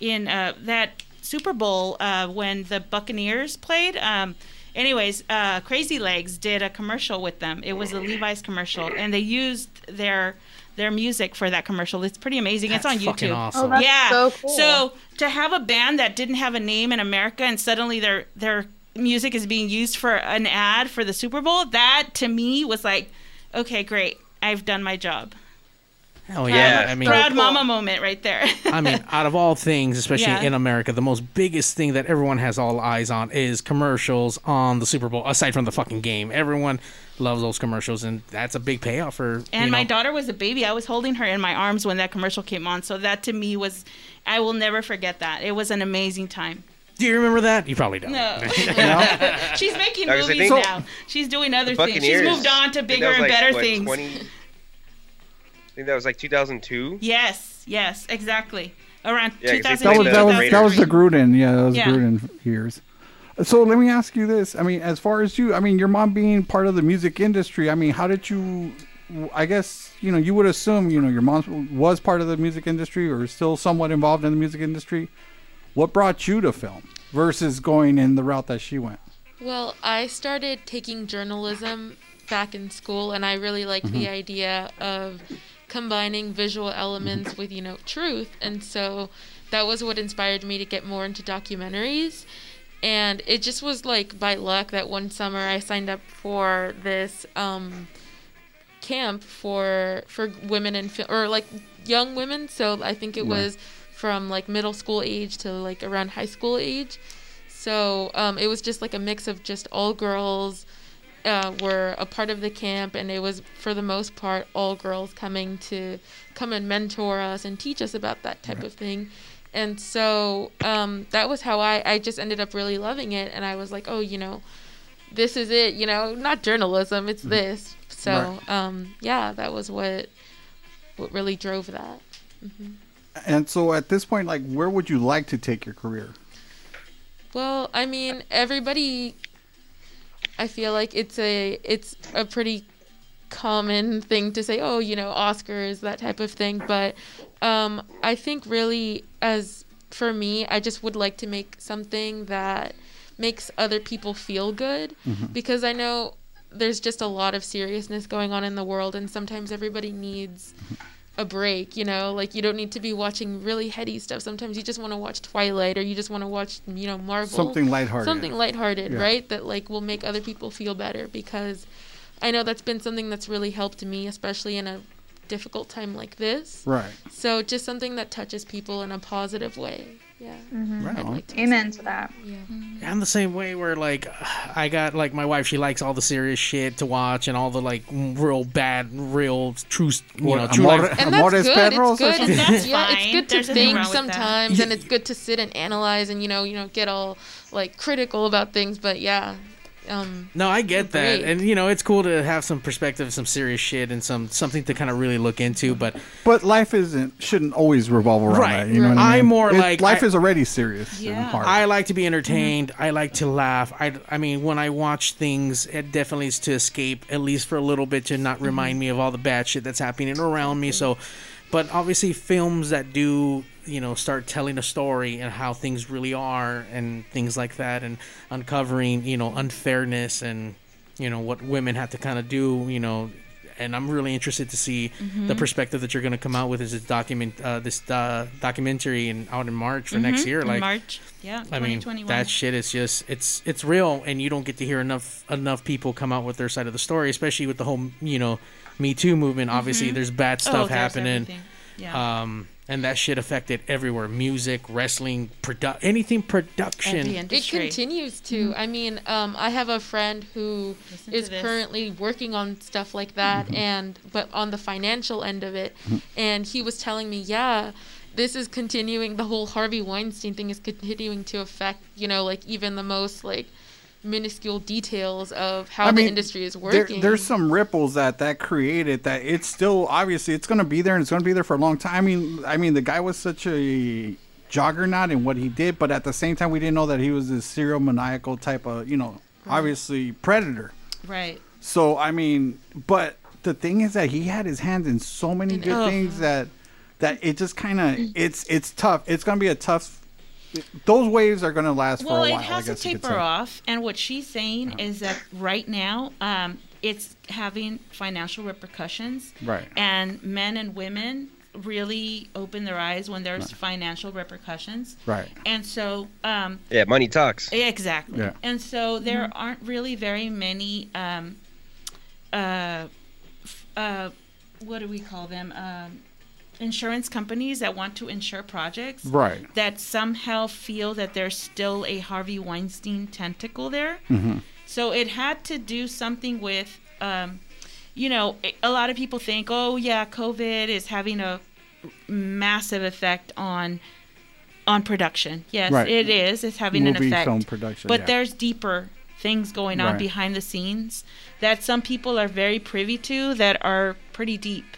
in uh, that Super Bowl uh, when the Buccaneers played. Um, anyways, uh, Crazy Legs did a commercial with them. It was a Levi's commercial, and they used their their music for that commercial. It's pretty amazing. it's on YouTube. awesome. Oh, that's yeah. so cool. So to have a band that didn't have a name in America and suddenly their their music is being used for an ad for the Super Bowl, that to me was like, okay, great. I've done my job. Oh yeah, I mean, proud mama moment right there. I mean, out of all things, especially Yeah. in America, the most biggest thing that everyone has all eyes on is commercials on the Super Bowl. Aside from the fucking game, everyone loves those commercials, and that's a big payoff for. And you my know, daughter was a baby. I was holding her in my arms when that commercial came on. So that to me was, I will never forget that. It was an amazing time. Do you remember that? You probably don't. No. She's making Because movies now. She's doing other things. She's moved on to bigger was and like, better what, things. 20 I think that was like 2002. Yes, yes, exactly. Around Yeah, 'cause they 2000. That was that was the that was the Gruden. Yeah, that was Yeah. Gruden years. So let me ask you this. I mean, as far as you, I mean, your mom being part of the music industry. I mean, how did you? I guess you know you would assume you know your mom was part of the music industry or still somewhat involved in the music industry. What brought you to film versus going in the route that she went? Well, I started taking journalism back in school, and I really liked the Mhm. idea of combining visual elements with, you know, truth. And so that was what inspired me to get more into documentaries. And it just was like by luck that one summer I signed up for this um, camp for for women in film or like young women. So I think it Right. was from like middle school age to like around high school age. So um, it was just like a mix of just all girls uh, were a part of the camp, and it was for the most part all girls coming to come and mentor us and teach us about that type of thing. And so um, that was how I, I just ended up really loving it, and I was like, oh, you know, this is it, you know, not journalism, it's this. So Right. um, yeah, that was what what really drove that. hmm And so at this point, like, where would you like to take your career? Well, I mean, everybody. I feel like it's a it's a pretty common thing to say. Oh, you know, Oscars, that type of thing. But um, I think really, as for me, I just would like to make something that makes other people feel good Mhm. because I know there's just a lot of seriousness going on in the world, and sometimes everybody needs a break, you know, like you don't need to be watching really heady stuff. Sometimes you just want to watch Twilight or you just want to watch, you know, Marvel. Something lighthearted. Something lighthearted, Yeah. right? That like will make other people feel better because I know that's been something that's really helped me, especially in a difficult time like this. Right. So just something that touches people in a positive way. Yeah. Mm-hmm. Right I'd on. like to Amen to that. Yeah. I'm the same way where like I got like my wife she likes all the serious shit to watch and all the like real bad real true you What, know true Amor- life. And that's good. It's good. And that's yeah, it's good to There's think wrong that. sometimes, and it's good to sit and analyze, and you know, you know, get all like critical about things. But yeah, um, No, I get that, and you know it's cool to have some perspective, some serious shit, and some something to kind of really look into. But But life isn't shouldn't always revolve around Right. that. You know what I I'm mean? more It- like- life I- is already serious and hard. I like to be entertained. I like to laugh. I, I mean, when I watch things, it definitely is to escape, at least for a little bit, to not remind me of all the bad shit that's happening around me. So, but obviously, films that do, you know, start telling a story and how things really are and things like that, and uncovering, you know, unfairness and, you know, what women have to kind of do, you know. And I'm really interested to see the Mhm. perspective that you're going to come out with as this document, uh, this uh, documentary, and out in March for next Mhm, year. in Like March. Yeah, I mean, that shit is just it's it's real, and you don't get to hear enough enough people come out with their side of the story, especially with the whole you know Me Too movement. Obviously, Mhm. there's bad Oh, stuff there's happening. Yeah. Um, and that shit affected everywhere: music, wrestling, produ- anything production. it continues to. I mean, um, I have a friend who Listen is currently working on stuff like that, Mm-hmm. and but on the financial end of it, Mhm. and he was telling me, yeah. This is continuing. The whole Harvey Weinstein thing is continuing to affect, you know, like even the most like minuscule details of how I the industry is there- working. there's some ripples that that created that it's still obviously it's going to be there and it's going to be there for a long time. I mean, I mean the guy was such a juggernaut in what he did, but at the same time we didn't know that he was this serial maniacal type of you know obviously predator. Right. So I mean, but the thing is that he had his hands in so many good oh. things that that it just kind of it's it's tough. It's going to be a tough. Those waves are going to last well, for a while. Well, it has I to guess you could taper off, and what she's saying is that right now, um, it's having financial repercussions. Right. And men and women really open their eyes when there's financial repercussions. Right. And so, um, Yeah, money talks. exactly. Yeah. And so there Mm-hmm. aren't really very many. Um, uh, uh, what do we call them? Um, insurance companies that want to insure projects Right. that somehow feel that there's still a Harvey Weinstein tentacle there. Mhm. So it had to do something with, um, you know, a- lot of people think, oh yeah, COVID is having a massive effect on on production. Yes, Right. it is. It's having an Movie, effect. film production, But yeah. there's deeper things going on Right. behind the scenes that some people are very privy to that are pretty deep.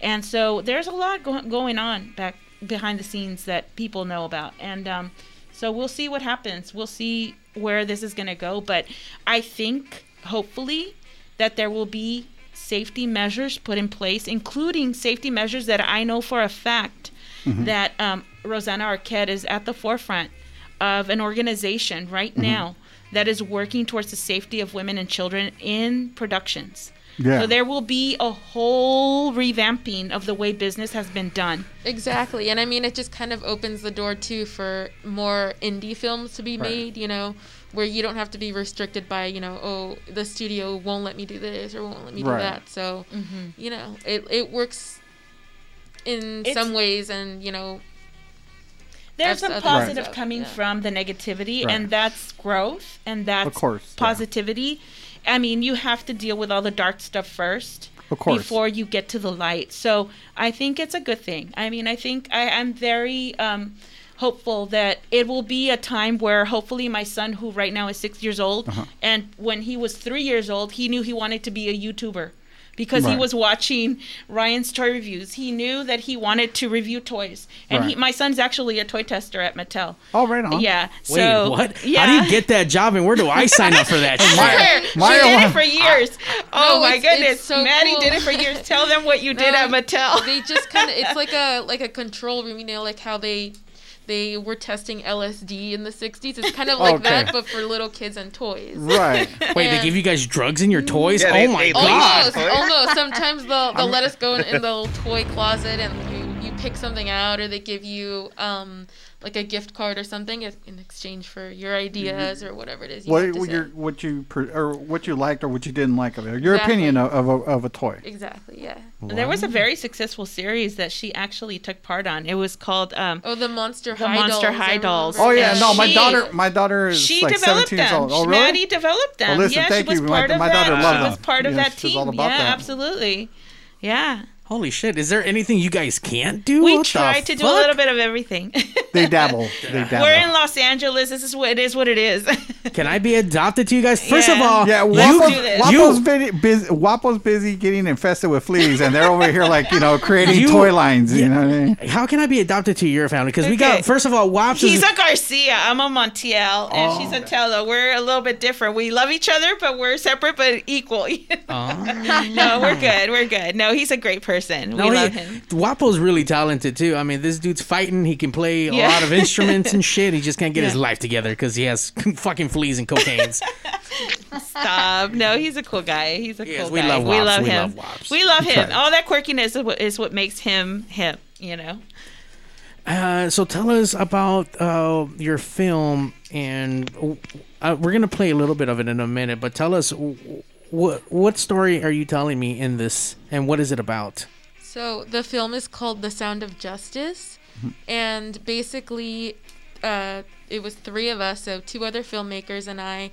And so there's a lot go- going on back behind the scenes that people know about. And um, so we'll see what happens. We'll see where this is going to go. But I think, hopefully, that there will be safety measures put in place, including safety measures that I know for a fact Mm-hmm. Mhm. that um, Rosanna Arquette is at the forefront of an organization right Mm-hmm. Mhm. now that is working towards the safety of women and children in productions. Yeah. So there will be a whole revamping of the way business has been done. Exactly. And I mean, it just kind of opens the door too for more indie films to be Right. made, you know, where you don't have to be restricted by, you know, oh, the studio won't let me do this or won't let me do that. So, Mhm. you know, it, it works in It's- some ways and, you know, There's as some positive stuff, coming yeah. from the negativity, Right. and that's growth, and that's course, yeah. I mean, you have to deal with all the dark stuff first. Before you get to the light. So I think it's a good thing. I mean, I think I, I'm very um, hopeful that it will be a time where hopefully my son, who right now is six years old, Uh-huh. and when he was three years old, he knew he wanted to be a YouTuber because he was watching Ryan's toy reviews. He knew that he wanted to review toys, and he, my son's actually a toy tester at Mattel. Oh, right on. Yeah. Wait, so, what? Yeah. How do you get that job, and where do I sign up for that? shit? Sure. My- she did it for years. oh No, my it's- goodness, it's so Maddie cool. did it for years. Tell them what you did at Mattel. They just kind of it's like a like a control room, you know, like how they they were testing LSD in the 60s. It's kind of like Okay. that but for little kids and toys. Right. Wait, they give you guys drugs in your mm. toys? Yeah, oh they- my they god! Almost, almost. Sometimes they'll they'll let us go in, in the little toy closet and you you pick something out, or they give you um like a gift card or something in in exchange for your ideas or whatever it is. You What, have to what say. your what you or what you liked or what you didn't like of it? Your Exactly. opinion of, of, a, of a toy. Exactly. Yeah. There was a very successful series that she actually took part on. It was called um, Oh, the Monster the High Monster Dolls, High Dolls. Oh yeah, And no, my she- daughter my daughter is She like developed 17 years them. old. Oh really? Maddie developed them. Well, listen, yeah, thank she was you. My- part of my that. daughter loved she was them. part of that she's team. all about yeah, that. absolutely. Yeah. Holy shit! Is there anything you guys can't do? We What try to do a little bit of everything. They dabble. They dabble. We're in Los Angeles. This is what it is. What it is. Can I be adopted to you guys? First of all, yeah, you, Wapo's, do this. Wapo's, busy, busy, Wapo's busy getting infested with fleas, and they're over here like you know creating You- toy lines. You know what I mean? How can I be adopted to your family? Because we got first of all, Wops He's is a Garcia. I'm a Montiel, and Oh. she's a Tello. We're a little bit different. We love each other, but we're separate but equal. Oh. no, we're good. We're good. No, he's a great person. No, we he- love him. Wapo's really talented too. I mean, this dude's fighting. He can play a lot of instruments and shit. He just can't get his life together because he has fucking fleas and cocaines. Stop. No, he's a cool guy. He's a cool we guy. love we love We him. love. We love him. All that quirkiness is what, is what makes him him. You know. Uh, so tell us about uh, your film, and uh, we're gonna play a little bit of it in a minute. But tell us what what story are you telling me in this, and what is it about? So the film is called The Sound of Justice, and basically, uh, it was three of us, so two other filmmakers and I,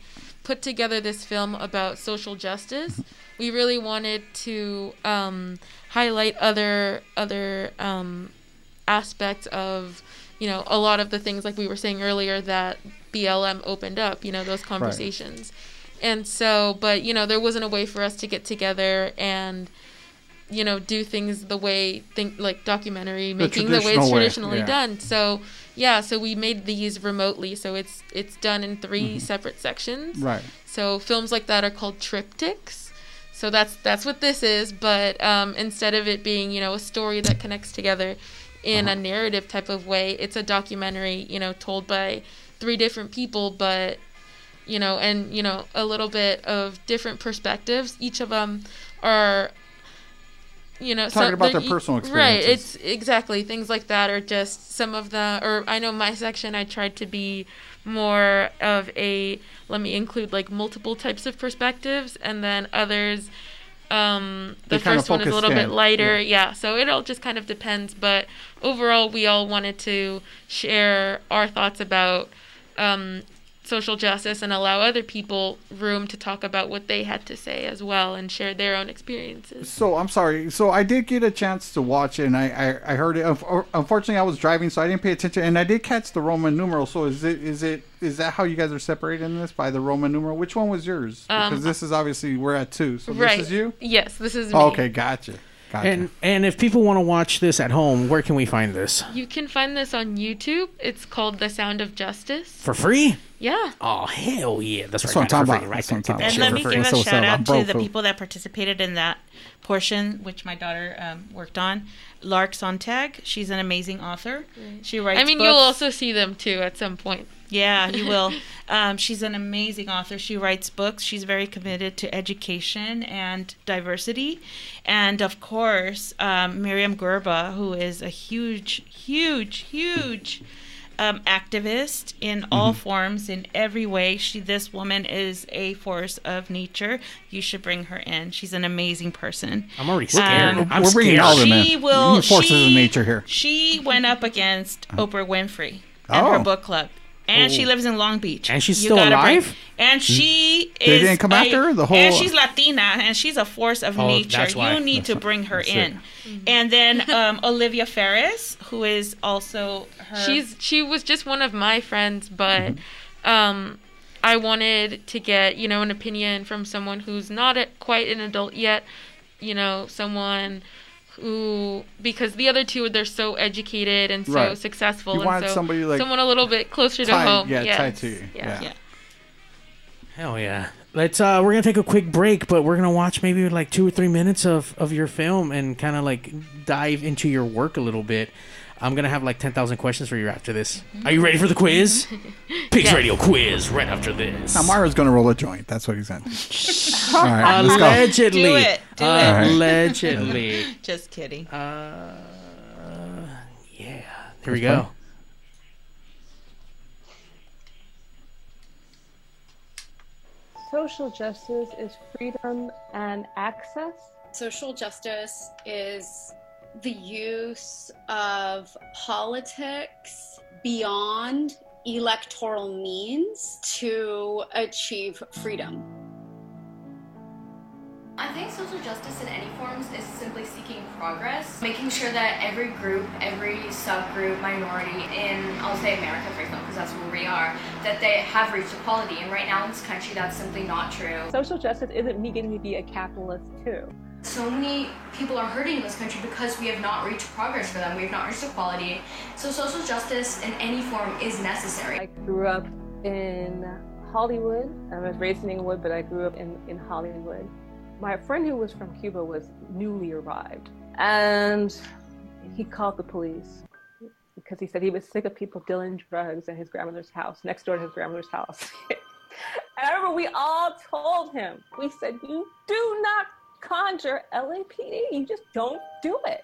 put together this film about social justice. We really wanted to um, highlight other other um, aspects of, you know, a lot of the things like we were saying earlier that BLM opened up. You know, those conversations. And so, but you know, there wasn't a way for us to get together and you know do things the way think like documentary making the way traditional it's way, traditionally yeah. done so yeah so we made these remotely so it's it's done in 3 Mm-hmm. separate sections Right. so films like that are called triptychs so that's that's what this is but um, instead of it being you know a story that connects together in a narrative type of way it's a documentary you know told by three different people but you know and you know a little bit of different perspectives each of them are you know Talking about their personal right it's exactly things like that are just some of the or i know my section i tried to be more of a let me include like multiple types of perspectives and then others Um, the kinda first one is a little bit lighter. yeah. Yeah. so it all just kind of depends. But overall, we all wanted to share our thoughts about um, social justice and allow other people room to talk about what they had to say as well and share their own experiences. So I'm sorry. So I did get a chance to watch it, and I I, I heard it. Unfortunately, I was driving, so I didn't pay attention. And I did catch the Roman numeral. So is it is it is that how you guys are separating this by the Roman numeral? Which one was yours? Um, Because this is obviously we're at two. So right. this is you. Yes, this is me. Oh, okay, gotcha. Gotcha. And and if people want to watch this at home, where can we find this? You can find this on YouTube. It's called The Sound of Justice. For free? Yeah. Oh hell yeah! That's, That's right. what I'm got talking it about. Right That's what I'm talking Get And let me give a So- so shout out to the people that participated in that portion, which my daughter um, worked on. Lark Sontag, she's an amazing author. She writes. I mean, books. you'll also see them too at some point. Yeah, you will. um, she's an amazing author. She writes books. She's very committed to education and diversity. And of course, um, Myriam Gurba, who is a huge, huge, huge um, activist in all Mm-hmm. forms, in every way. She, this woman is a force of nature. You should bring her in. She's an amazing person. I'm already scared. Um, I'm we're bringing scared. all of them in. She will. Forces she, of nature here. She went up against Oprah Winfrey and her Oh. book club. And she lives in Long Beach. And she's You still gotta bring- alive? and she They is. didn't come a- after her? The whole- And she's Latina, and she's a force of Oh, nature. that's why. You need to bring her That's in. And then um, Olivia Ferris, who is also her. She's she was just one of my friends, but Mm-hmm. um, I wanted to get you know an opinion from someone who's not a, quite an adult yet. You know, someone who because the other two they're so educated and so Right. successful, You and so somebody, like, someone a little bit closer to home. yeah, yes. tied to you. Yes. Yeah. Hell yeah. Let's uh we're gonna take a quick break, but we're gonna watch maybe like two or three minutes of, of your film and kinda like dive into your work a little bit. I'm gonna have like ten thousand questions for you after this. Are you ready for the quiz? Pigs Yes. Radio quiz right after this. Now Mara's gonna roll a joint. That's what he's saying. All right, let's go. Allegedly. Do it. Do it. Allegedly. Just kidding. uh yeah. Here we go. Social justice is freedom and access. Social justice is the use of politics beyond electoral means to achieve freedom. I think social justice in any forms is simply seeking progress, making sure that every group, every subgroup, minority in, I'll say America for example, because that's where we are, that they have reached equality. And right now in this country, that's simply not true. Social justice isn't me getting to be a capitalist too. So many people are hurting in this country because we have not reached progress for them. We have not reached equality. So social justice in any form is necessary. I grew up in Hollywood. I was raised in Inglewood, but I grew up in, in Hollywood. My friend who was from Cuba was newly arrived, and he called the police because he said he was sick of people dealing drugs at his grandmother's house, next door to his grandmother's house. and I remember we all told him, we said, You do not conjure LAPD. You just don't do it.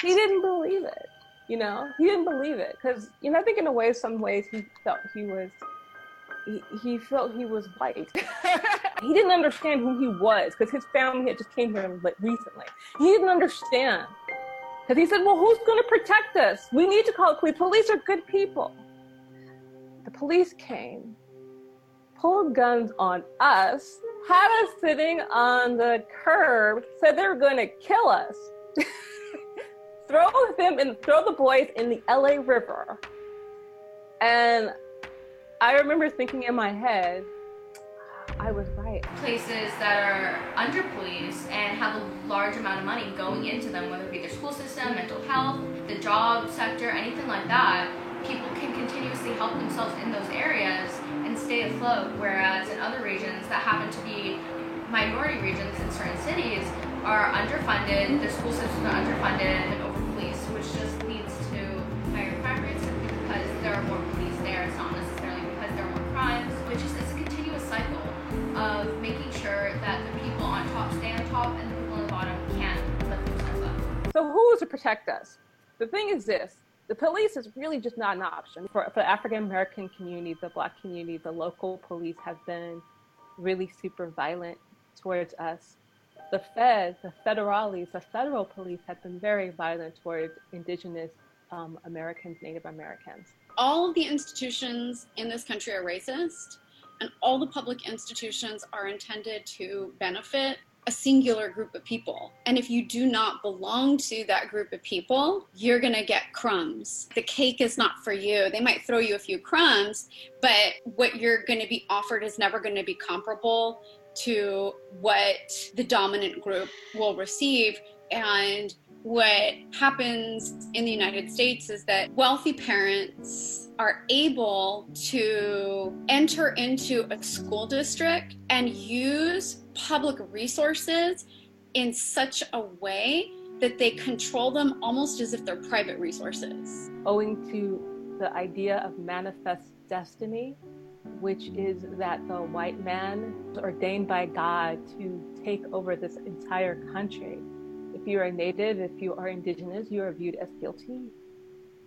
He didn't believe it. You know, he didn't believe it because, you know, I think in a way, some ways he felt he was, he, he felt he was white. he didn't understand who he was because his family had just came here recently. He didn't understand because he said, well, who's going to protect us? We need to call the police. Police are good people. The police came, pulled guns on us, had us sitting on the curb, said they were going to kill us, throw them and throw the boys in the LA River. And I remember thinking in my head, I was right. Places that are under police and have a large amount of money going into them, whether it be their school system, mental health, the job sector, anything like that, people can continuously help themselves in those areas stay afloat. Whereas in other regions that happen to be minority regions in certain cities are underfunded, the school systems are underfunded and over policed, which just leads to higher crime rates simply because there are more police there. It's not necessarily because there are more crimes, which is it's a continuous cycle of making sure that the people on top stay on top and the people on the bottom can't lift themselves up. So who is to protect us? The thing is this. The police is really just not an option. For, for the African American community, the black community, the local police have been really super violent towards us. the feds, the federales, the federal police have been very violent towards indigenous um, Americans, Native Americans. all of the institutions in this country are racist, and all the public institutions are intended to benefit a singular group of people. And if you do not belong to that group of people, you're going to get crumbs. The cake is not for you. They might throw you a few crumbs, but what you're going to be offered is never going to be comparable to what the dominant group will receive. And what happens in the United States is that wealthy parents are able to enter into a school district and use public resources in such a way that they control them almost as if they're private resources. owing to the idea of manifest destiny, which is that the white man is ordained by God to take over this entire country. If you are native, if you are indigenous, you are viewed as guilty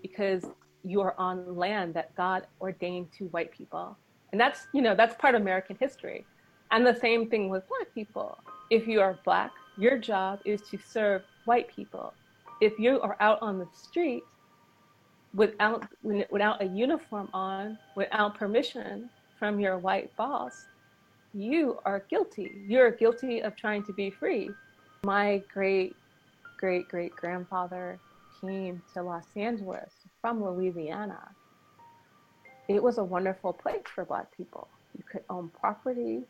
because you are on land that God ordained to white people. And that's, you know, that's part of American history. And the same thing with black people. If you are black, your job is to serve white people. If you are out on the street without without a uniform on, without permission from your white boss, you are guilty. You're guilty of trying to be free. My great great great grandfather came to Los Angeles from Louisiana. It was a wonderful place for black people. You could own property.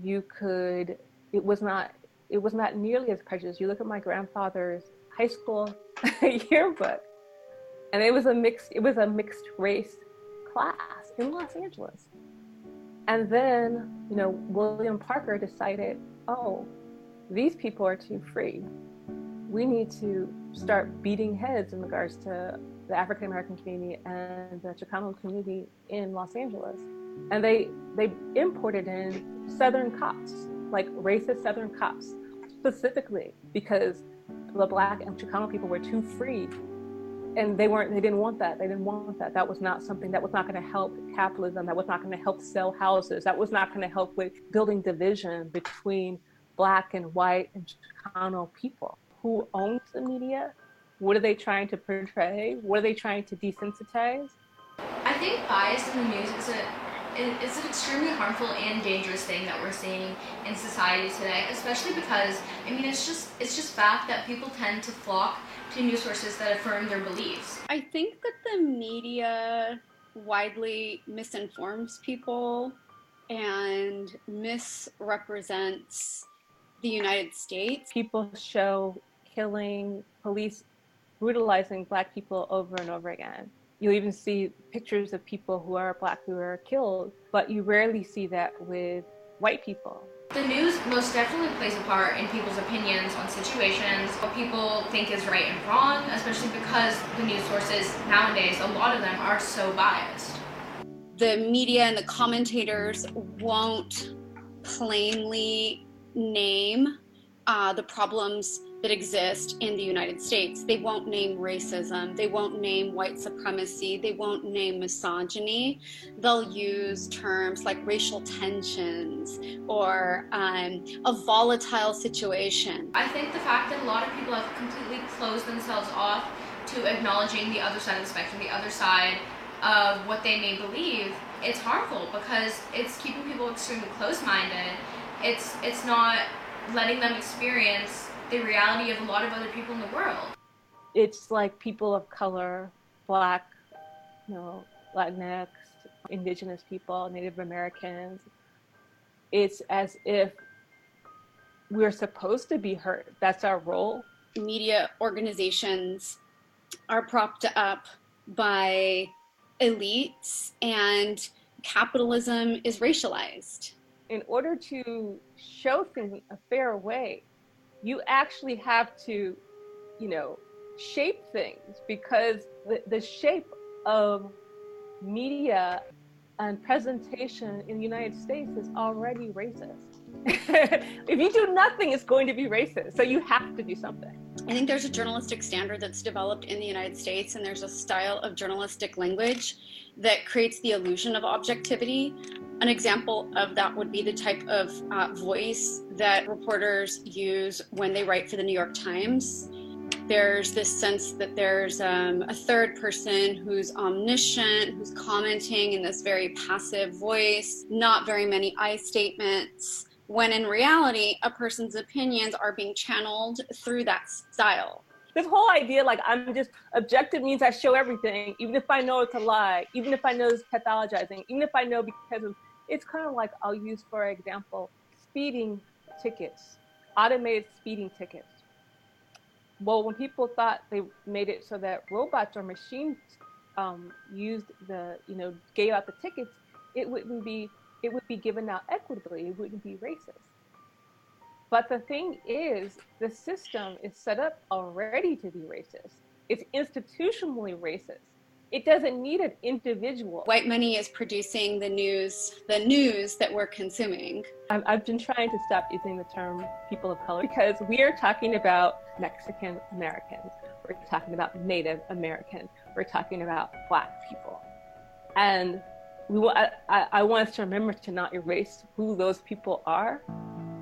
You could it was not it was not nearly as prejudiced. You look at my grandfather's high school yearbook and it was a mixed it was a mixed race class in Los Angeles. And then, you know, William Parker decided, oh, these people are too free. We need to start beating heads in regards to the African American community and the Chicano community in Los Angeles. And they they imported in Southern cops, like racist Southern cops, specifically because the black and Chicano people were too free. And they weren't they didn't want that they didn't want that. That was not something that was not going to help capitalism that was not going to help sell houses that was not going to help with building division between black and white and chicano people. Who owns the media? What are they trying to portray? What are they trying to desensitize? I think bias in the news is a it's an extremely harmful and dangerous thing that we're seeing in society today, especially because I mean it's just it's just fact that people tend to flock to news sources that affirm their beliefs. I think that the media widely misinforms people and misrepresents the United States. people show killing police brutalizing black people over and over again you'll even see pictures of people who are black who are killed but you rarely see that with white people The news most definitely plays a part in people's opinions on situations, what people think is right and wrong, especially because the news sources nowadays, a lot of them are so biased. The media and the commentators won't plainly name uh, the problems that exist in the United States. They won't name racism. They won't name white supremacy. They won't name misogyny. They'll use terms like racial tensions or um, a volatile situation. I think the fact that a lot of people have completely closed themselves off to acknowledging the other side of the spectrum, the other side of what they may believe, it's harmful because it's keeping people extremely close-minded. It's it's not letting them experience the reality of a lot of other people in the world. it's like people of color, black, you know, Latinx, indigenous people, Native Americans. It's as if we're supposed to be heard. That's our role. Media organizations are propped up by elites and capitalism is racialized. In order to show things a fair way, you actually have to, you know, shape things because the, the shape of media and presentation in the United States is already racist. if you do nothing, it's going to be racist. So you have to do something. I think there's a journalistic standard that's developed in the United States, and there's a style of journalistic language that creates the illusion of objectivity. An example of that would be the type of uh, voice that reporters use when they write for the New York Times. There's this sense that there's um, a third person who's omniscient, who's commenting in this very passive voice, not very many I statements, when in reality, a person's opinions are being channeled through that style. This whole idea, like I'm just objective means I show everything, even if I know it's a lie, even if I know it's pathologizing, even if I know because of it's kind of like I'll use for example, speeding tickets, automated speeding tickets. Well, when people thought they made it so that robots or machines um, used the, you know, gave out the tickets, it wouldn't be, it would be given out equitably. It wouldn't be racist. But the thing is, the system is set up already to be racist. It's institutionally racist. It doesn't need an individual. White money is producing the news, the news that we're consuming. I've, I've been trying to stop using the term people of color because we are talking about Mexican Americans. We're talking about Native Americans. We're talking about Black people. And we, I, I want us to remember to not erase who those people are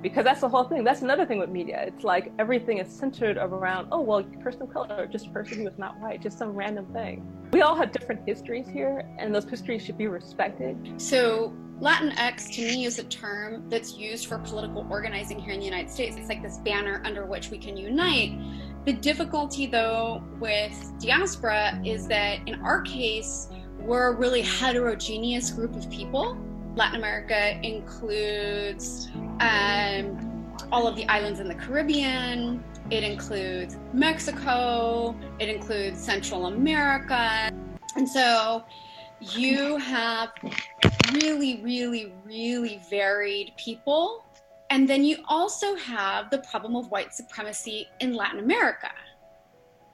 because that's the whole thing. That's another thing with media. It's like everything is centered around, oh, well, person of color, just person who is not white, just some random thing. We all have different histories here, and those histories should be respected. So, Latinx to me is a term that's used for political organizing here in the United States. It's like this banner under which we can unite. The difficulty, though, with diaspora is that in our case, we're a really heterogeneous group of people. Latin America includes um, all of the islands in the Caribbean. It includes Mexico. It includes Central America. And so you have really, really, really varied people. And then you also have the problem of white supremacy in Latin America.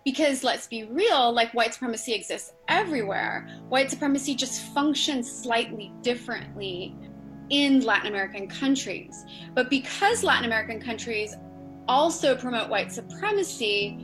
Because let's be real, like white supremacy exists everywhere. White supremacy just functions slightly differently in Latin American countries. But because Latin American countries also promote white supremacy,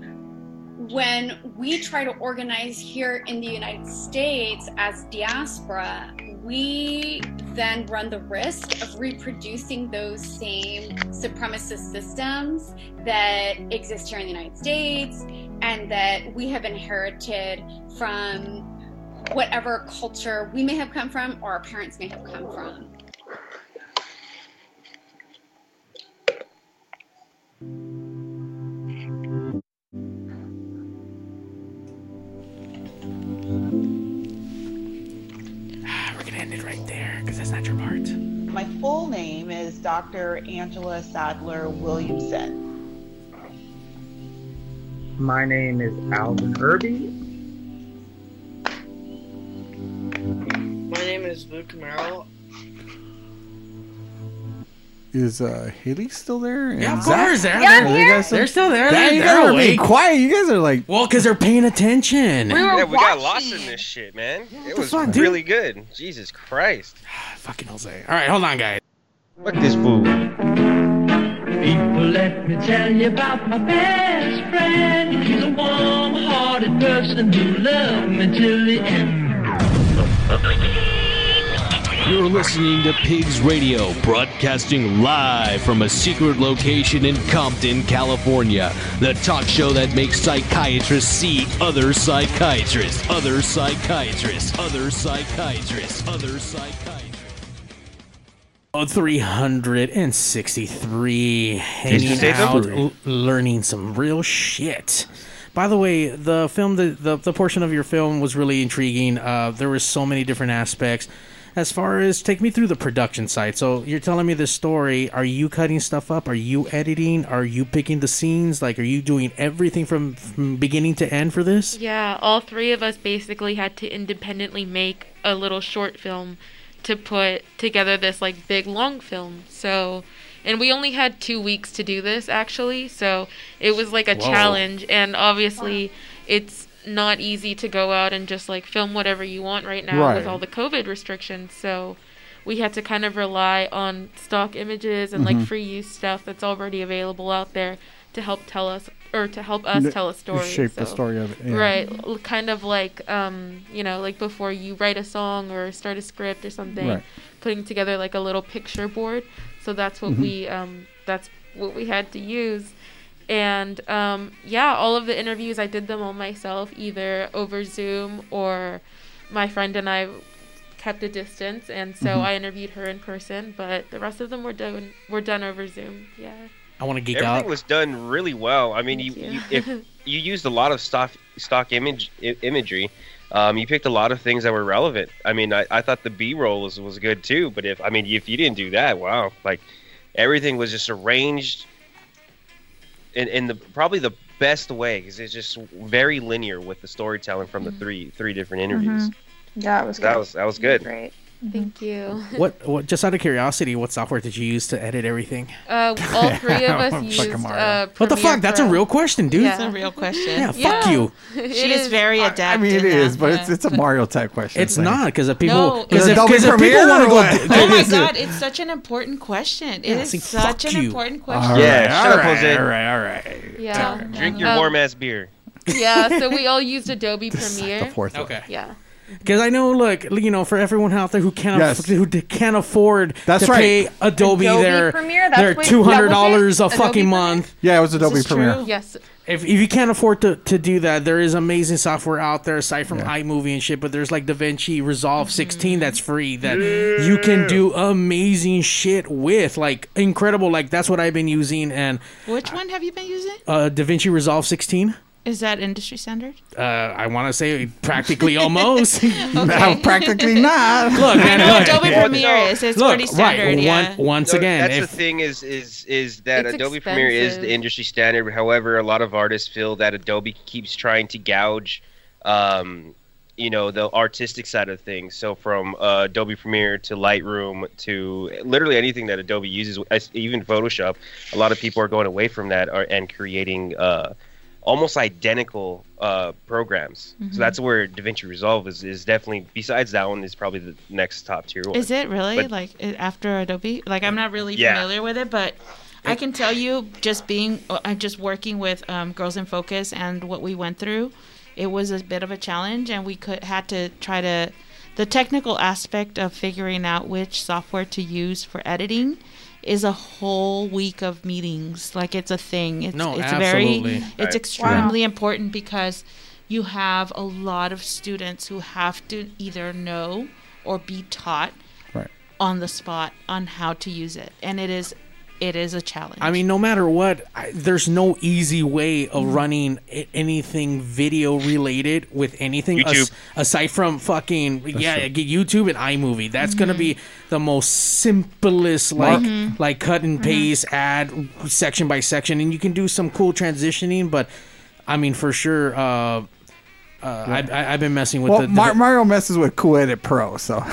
when we try to organize here in the United States as diaspora, we then run the risk of reproducing those same supremacist systems that exist here in the United States and that we have inherited from whatever culture we may have come from or our parents may have come from. Right there because that's not your part. My full name is Dr. Angela Sadler Williamson. My name is Alvin Irby. My name is Luke Merrill. Is uh Haley still there? Yeah, of Zach? course. They're, Are they're, you guys they're still there. Dang, They're, you they're guys are being quiet. You guys are like. Well, because they're paying attention. yeah, we got lost in this shit, man. it the was fuck, dude? really good. Jesus Christ. Fucking Jose. All right, hold on, guys. Fuck this fool. People, let me tell you about my best friend. He's a warm-hearted person who loved me till the end. You're listening to Pigs Radio, broadcasting live from a secret location in Compton, California. The talk show that makes psychiatrists see other psychiatrists, other psychiatrists, other psychiatrists, other psychiatrists. Oh, 363 hanging say out, l- learning some real shit. By the way, the film, the, the, the portion of your film was really intriguing. Uh, there were so many different aspects. As far as take me through the production side. So you're telling me this story. Are you cutting stuff up? Are you editing? Are you picking the scenes? Like, are you doing everything from, from beginning to end for this? Yeah, all three of us basically had to independently make a little short film to put together this like big long film. So, and we only had 2 weeks to do this actually. So, it was like a Whoa. challenge and obviously it's not easy to go out and just like film whatever you want right now Right. with all the COVID restrictions. So, we had to kind of rely on stock images and Mhm. like free use stuff that's already available out there to help tell us or to help us tell a story. shape the story of it, yeah. Right, kind of like um, you know, like before you write a song or start a script or something, Right. putting together like a little picture board. So that's what Mhm. we um, that's what we had to use. And um, yeah, all of the interviews I did them all myself, either over Zoom or my friend and I kept a distance, and so Mhm. I interviewed her in person. But the rest of them were done were done over Zoom. Yeah. I want to geek Everything out. was done really well. I mean, you, you if you used a lot of stock stock image I- imagery, um, you picked a lot of things that were relevant. I mean, I, I thought the B roll was was good too. But if I mean, if you didn't do that, wow, like everything was just arranged in in the probably the best way because it's just very linear with the storytelling from the three three different interviews. Mhm. Yeah, it was That good. was that was good. Great. Thank you. What, what? Just out of curiosity, what software did you use to edit everything? Uh, all three of us used Mario. uh, What the Premiere fuck? That's a real question, dude. Yeah. It's a real question. Yeah, fuck you. It She is is. very I adept. mean, it in is, that, but yeah. it's it's a Mario type question. It's like- not because if people because Is it if, if people Premiere want to go. Oh my god, it's such an important question. It Yeah, is see, such an you. important question. right, Yeah, all shut up, right, Jose. all right, all right. Yeah. Drink your Um, warm ass beer. Yeah, so we all used Adobe Premiere. The fourth one. Okay. Yeah. Because I know, look, you know, for everyone out there who can't Yes. aff- who d- can't afford That's to right. pay Adobe, Adobe their Premiere? Their two hundred dollars a that was it? fucking Adobe month. Yeah, it was Adobe is Premiere. true. Yes. If, if you can't afford to, to do that, there is amazing software out there aside from Yeah. iMovie and shit. But there's like DaVinci Resolve 16 that's free that you can do amazing shit with, like incredible. Like that's what I've been using, and Which one have you been using? uh, DaVinci Resolve 16. Is that industry standard? Uh, I want to say practically almost. No, practically not. Look, man, I know look. Adobe Premiere is. It's Look, pretty standard. right. yeah. One, once No, again, that's if the thing is is is that It's Adobe Premiere is the industry standard. However, a lot of artists feel that Adobe keeps trying to gouge, um, you know, the artistic side of things. So from uh, Adobe Premiere to Lightroom to literally anything that Adobe uses, even Photoshop, a lot of people are going away from that are, and creating uh, almost identical uh, programs. Mhm. So that's where DaVinci Resolve is, is definitely. Besides that one, is probably the next top tier one. Is it really But- like after Adobe? Like I'm not really Yeah. familiar with it, but I can tell you, just being, uh, just working with um, Girls in Focus and what we went through, it was a bit of a challenge, and we could had to try to, the technical aspect of figuring out which software to use for editing is a whole week of meetings. Like it's a thing. It's No, it's absolutely. very, it's Right. extremely important because you have a lot of students who have to either know or be taught Right. on the spot on how to use it and it is it is a challenge I mean, no matter what, I, there's no easy way of mm-hmm. running I- anything video related with anything as- aside from fucking yeah, get YouTube and iMovie. That's gonna be mm-hmm. the most simplest like mm-hmm. like cut and paste ad section by section, and you can do some cool transitioning. But I mean, for sure. Uh, uh, I, I, I've been messing with Well, the, Mar- Mario messes with Cool Edit Pro, so which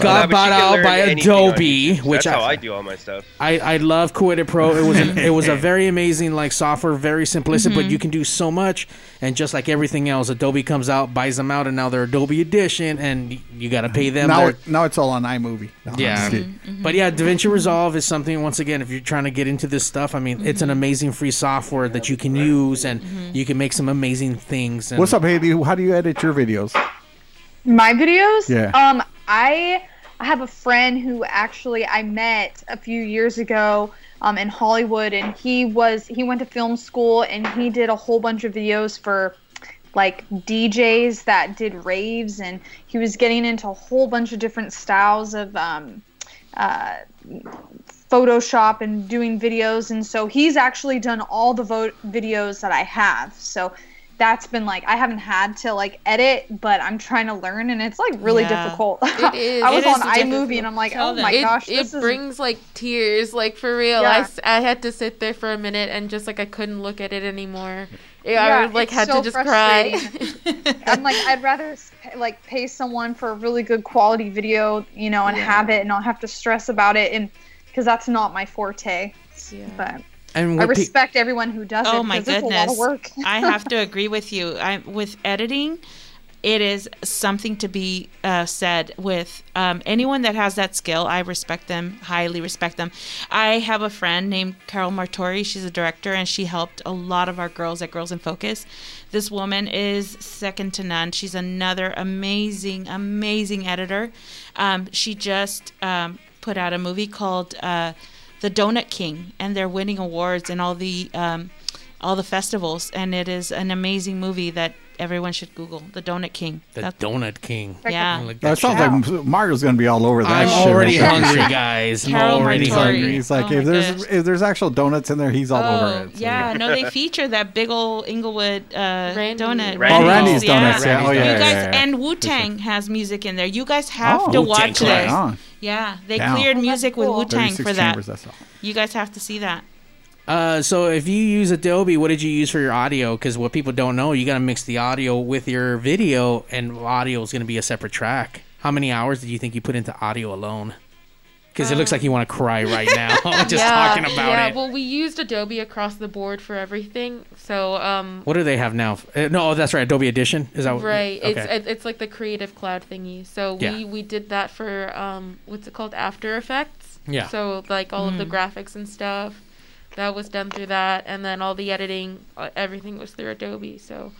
got but bought out by Adobe, which that's I, how I do all my stuff. I, I love Cool Edit Pro. It was an, it was a very amazing like software, very simplistic, but you can do so much. And just like everything else, Adobe comes out, buys them out, and now they're Adobe Audition, and you got to pay them. now it, now it's all on iMovie. No, yeah, I'm. Mm-hmm. but yeah, DaVinci Resolve is something. Once again, if you're trying to get into this stuff, I mean, it's an amazing free software that you can use, and you can make some amazing things. And What's up, Haley? How do you edit your videos? My videos? Yeah. Um, I I have a friend who actually I met a few years ago um, in Hollywood, and he was he went to film school and he did a whole bunch of videos for like DJs that did raves, and he was getting into a whole bunch of different styles of um, uh, Photoshop and doing videos, and so he's actually done all the vo- videos that I have. So that's been like I haven't had to like edit, but I'm trying to learn, and it's like really Yeah. difficult. It is. I was It on iMovie, and I'm like, Tell oh them. my it, gosh, it this is brings like tears, like for real. Yeah. I, I had to sit there for a minute and just like I couldn't look at it anymore. Yeah, I like had so to just cry. I'm like, I'd rather like pay someone for a really good quality video, you know, and Yeah. have it, and not have to stress about it, and because that's not my forte. Yeah. But and I what pe- respect everyone who does it. oh my 'cause it's a lot goodness of work. i have to agree with you i with editing it is something to be uh, said with um, anyone that has that skill. I respect them, highly respect them. I have a friend named Carol Martori. She's a director, and she helped a lot of our girls at Girls in Focus. This woman is second to none. She's another amazing, amazing editor. Um, she just um, put out a movie called uh, The Donut King, and they're winning awards in all the um, all the festivals. And it is an amazing movie that everyone should Google. The Donut King. The That- Donut King. Yeah. Like That sounds like Mario's gonna be all over that. I'm shit already right there. hungry, guys. I'm already Martori. hungry. He's like, Oh if there's gosh. if there's actual donuts in there, he's all oh, over it. So, yeah, no, they feature that big old Inglewood uh, donut. Oh, Randy's yeah. Donuts, yeah. Oh, yeah, You guys yeah, yeah. and Wu Tang has music in there. You guys have Oh, to Wu-Tang watch Clan. this. on. Yeah, they Down. cleared Oh, that's music with cool. Wu Tang for that. chambers, that's all. You guys have to see that. Uh, so if you use Adobe, what did you use for your audio? Because what people don't know, you got to mix the audio with your video, and audio is going to be a separate track. How many hours did you think you put into audio alone? Because it looks like you want to cry right now just yeah, talking about yeah, it. well, we used Adobe across the board for everything. So, um, What do they have now? Uh, no, oh, that's right. Adobe Audition. Is that what- right? It's Okay. it- it's like the Creative Cloud thingy. So we Yeah. we did that for um, what's it called? After Effects. Yeah. So like all of the Mm. graphics and stuff, that was done through that, and then all the editing, uh, everything was through Adobe. So,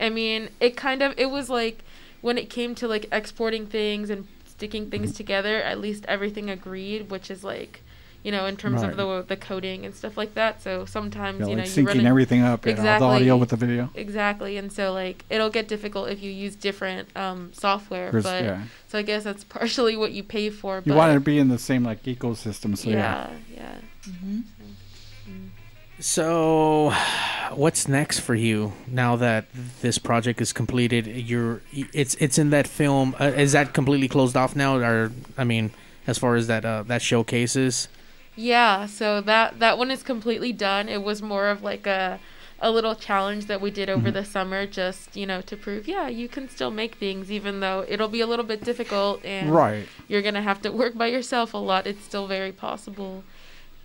I mean, it kind of it was like when it came to like exporting things and sticking things together, at least everything agreed, which is like. You know, in terms Right. of the the coding and stuff like that. So sometimes Yeah, you know like you run syncing in- everything up, you know, the audio with the video. Exactly, and so like it'll get difficult if you use different um, software. There's- but yeah. so I guess that's partially what you pay for. You but want to be in the same like ecosystem, so yeah. yeah, yeah. Mm-hmm. So, what's next for you now that this project is completed? You're it's it's in that film. Uh, is that completely closed off now, or I mean, as far as that uh, that showcases? Yeah, so that that one is completely done. It was more of like a a little challenge that we did over Mhm. the summer just, you know, to prove yeah, you can still make things even though it'll be a little bit difficult and Right. you're going to have to work by yourself a lot. It's still very possible.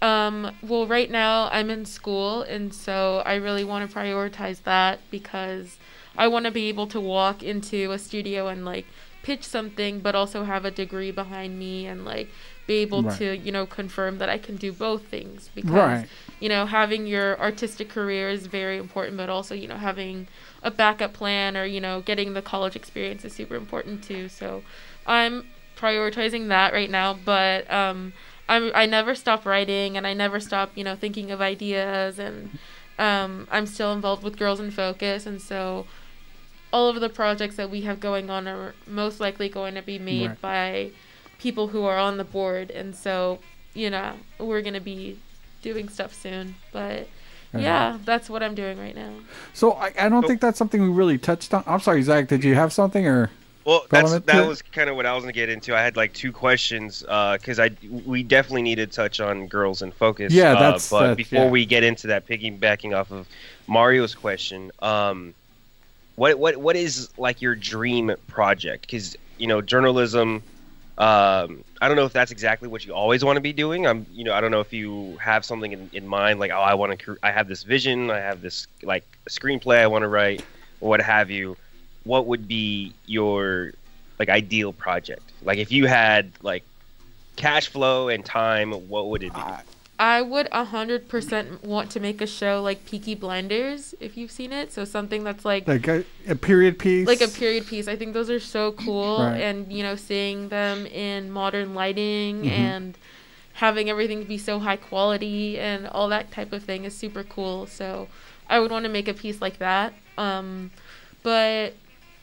Um, well, right now I'm in school, and so I really want to prioritize that because I want to be able to walk into a studio and like pitch something, but also have a degree behind me and like be able Right. to, you know, confirm that I can do both things because Right. you know, having your artistic career is very important, but also, you know, having a backup plan or, you know, getting the college experience is super important too. So I'm prioritizing that right now, but um, I'm, I never stop writing and I never stop, you know, thinking of ideas and um, I'm still involved with Girls in Focus. And so all of the projects that we have going on are most likely going to be made Right. by people who are on the board. And so, you know, we're going to be doing stuff soon. But Uh-huh. yeah, that's what I'm doing right now. So I, I don't think that's something we really touched on. I'm sorry, Zach. Did you have something or? Well, that's, that was kind of what I was gonna get into. I had like two questions because I we definitely need to touch on girls in focus. Yeah, uh, that's- But before yeah. we get into that, piggybacking off of Mario's question, um, what what what is like your dream project? Because you know, journalism. Um, I don't know if that's exactly what you always want to be doing. I'm, you know, I don't know if you have something in, in mind, like, oh, I want to, I have this vision, I have this like screenplay I want to write, or what have you. What would be your like ideal project? Like, if you had like cash flow and time, what would it be? I would 100% want to make a show like Peaky Blinders, if you've seen it. So something that's like Like a, a period piece. like a period piece. I think those are so cool, Right. and you know, seeing them in modern lighting Mhm. and having everything be so high quality and all that type of thing is super cool. So I would want to make a piece like that. Um, but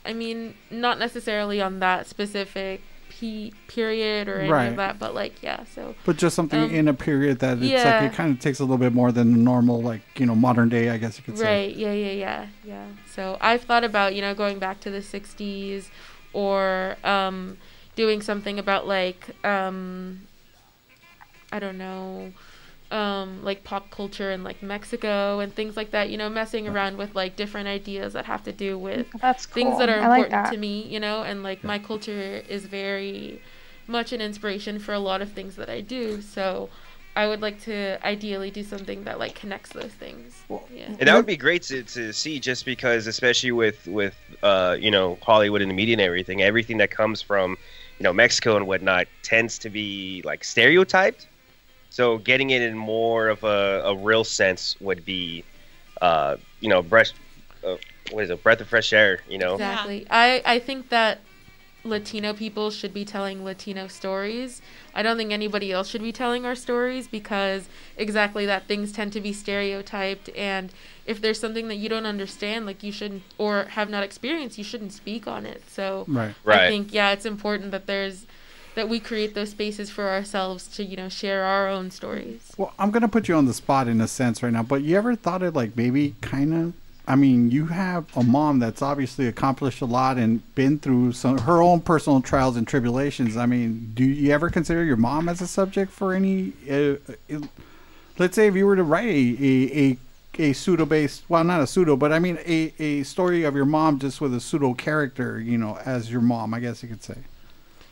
I mean, not necessarily on that specific pe- period or any Right. of that, but like yeah. So But just something um, in a period that it's yeah. like it kind of takes a little bit more than the normal, like you know, modern day. I guess you could say. Right. Yeah. Yeah. Yeah. Yeah. So I've thought about you know going back to the '60s, or um, doing something about like um, I don't know, um, like pop culture and like Mexico and things like that. You know, messing around with like different ideas that have to do with That's things that are I like important that. to me. You know, and like my culture is very much an inspiration for a lot of things that I do. So I would like to ideally do something that like connects those things. yeah. And that would be great to, to see, just because, especially with with uh, you know Hollywood and the media and everything, everything that comes from you know Mexico and whatnot tends to be like stereotyped. So getting it in more of a, a real sense would be, uh, you know, breath, uh, what is it, breath of fresh air. You know, Exactly. I, I think that Latino people should be telling Latino stories. I don't think anybody else should be telling our stories because exactly that things tend to be stereotyped and if there's something that you don't understand like you shouldn't or have not experienced you shouldn't speak on it. So Right. I think yeah, it's important that there's that we create those spaces for ourselves to, you know, share our own stories. Well, I'm gonna put you on the spot in a sense right now, but you ever thought of like maybe kind of? I mean, you have a mom that's obviously accomplished a lot and been through some her own personal trials and tribulations. I mean, do you ever consider your mom as a subject for any? Uh, uh, let's say if you were to write a a, a, a pseudo based, well, not a pseudo, but I mean a, a story of your mom just with a pseudo character, you know, as your mom, I guess you could say.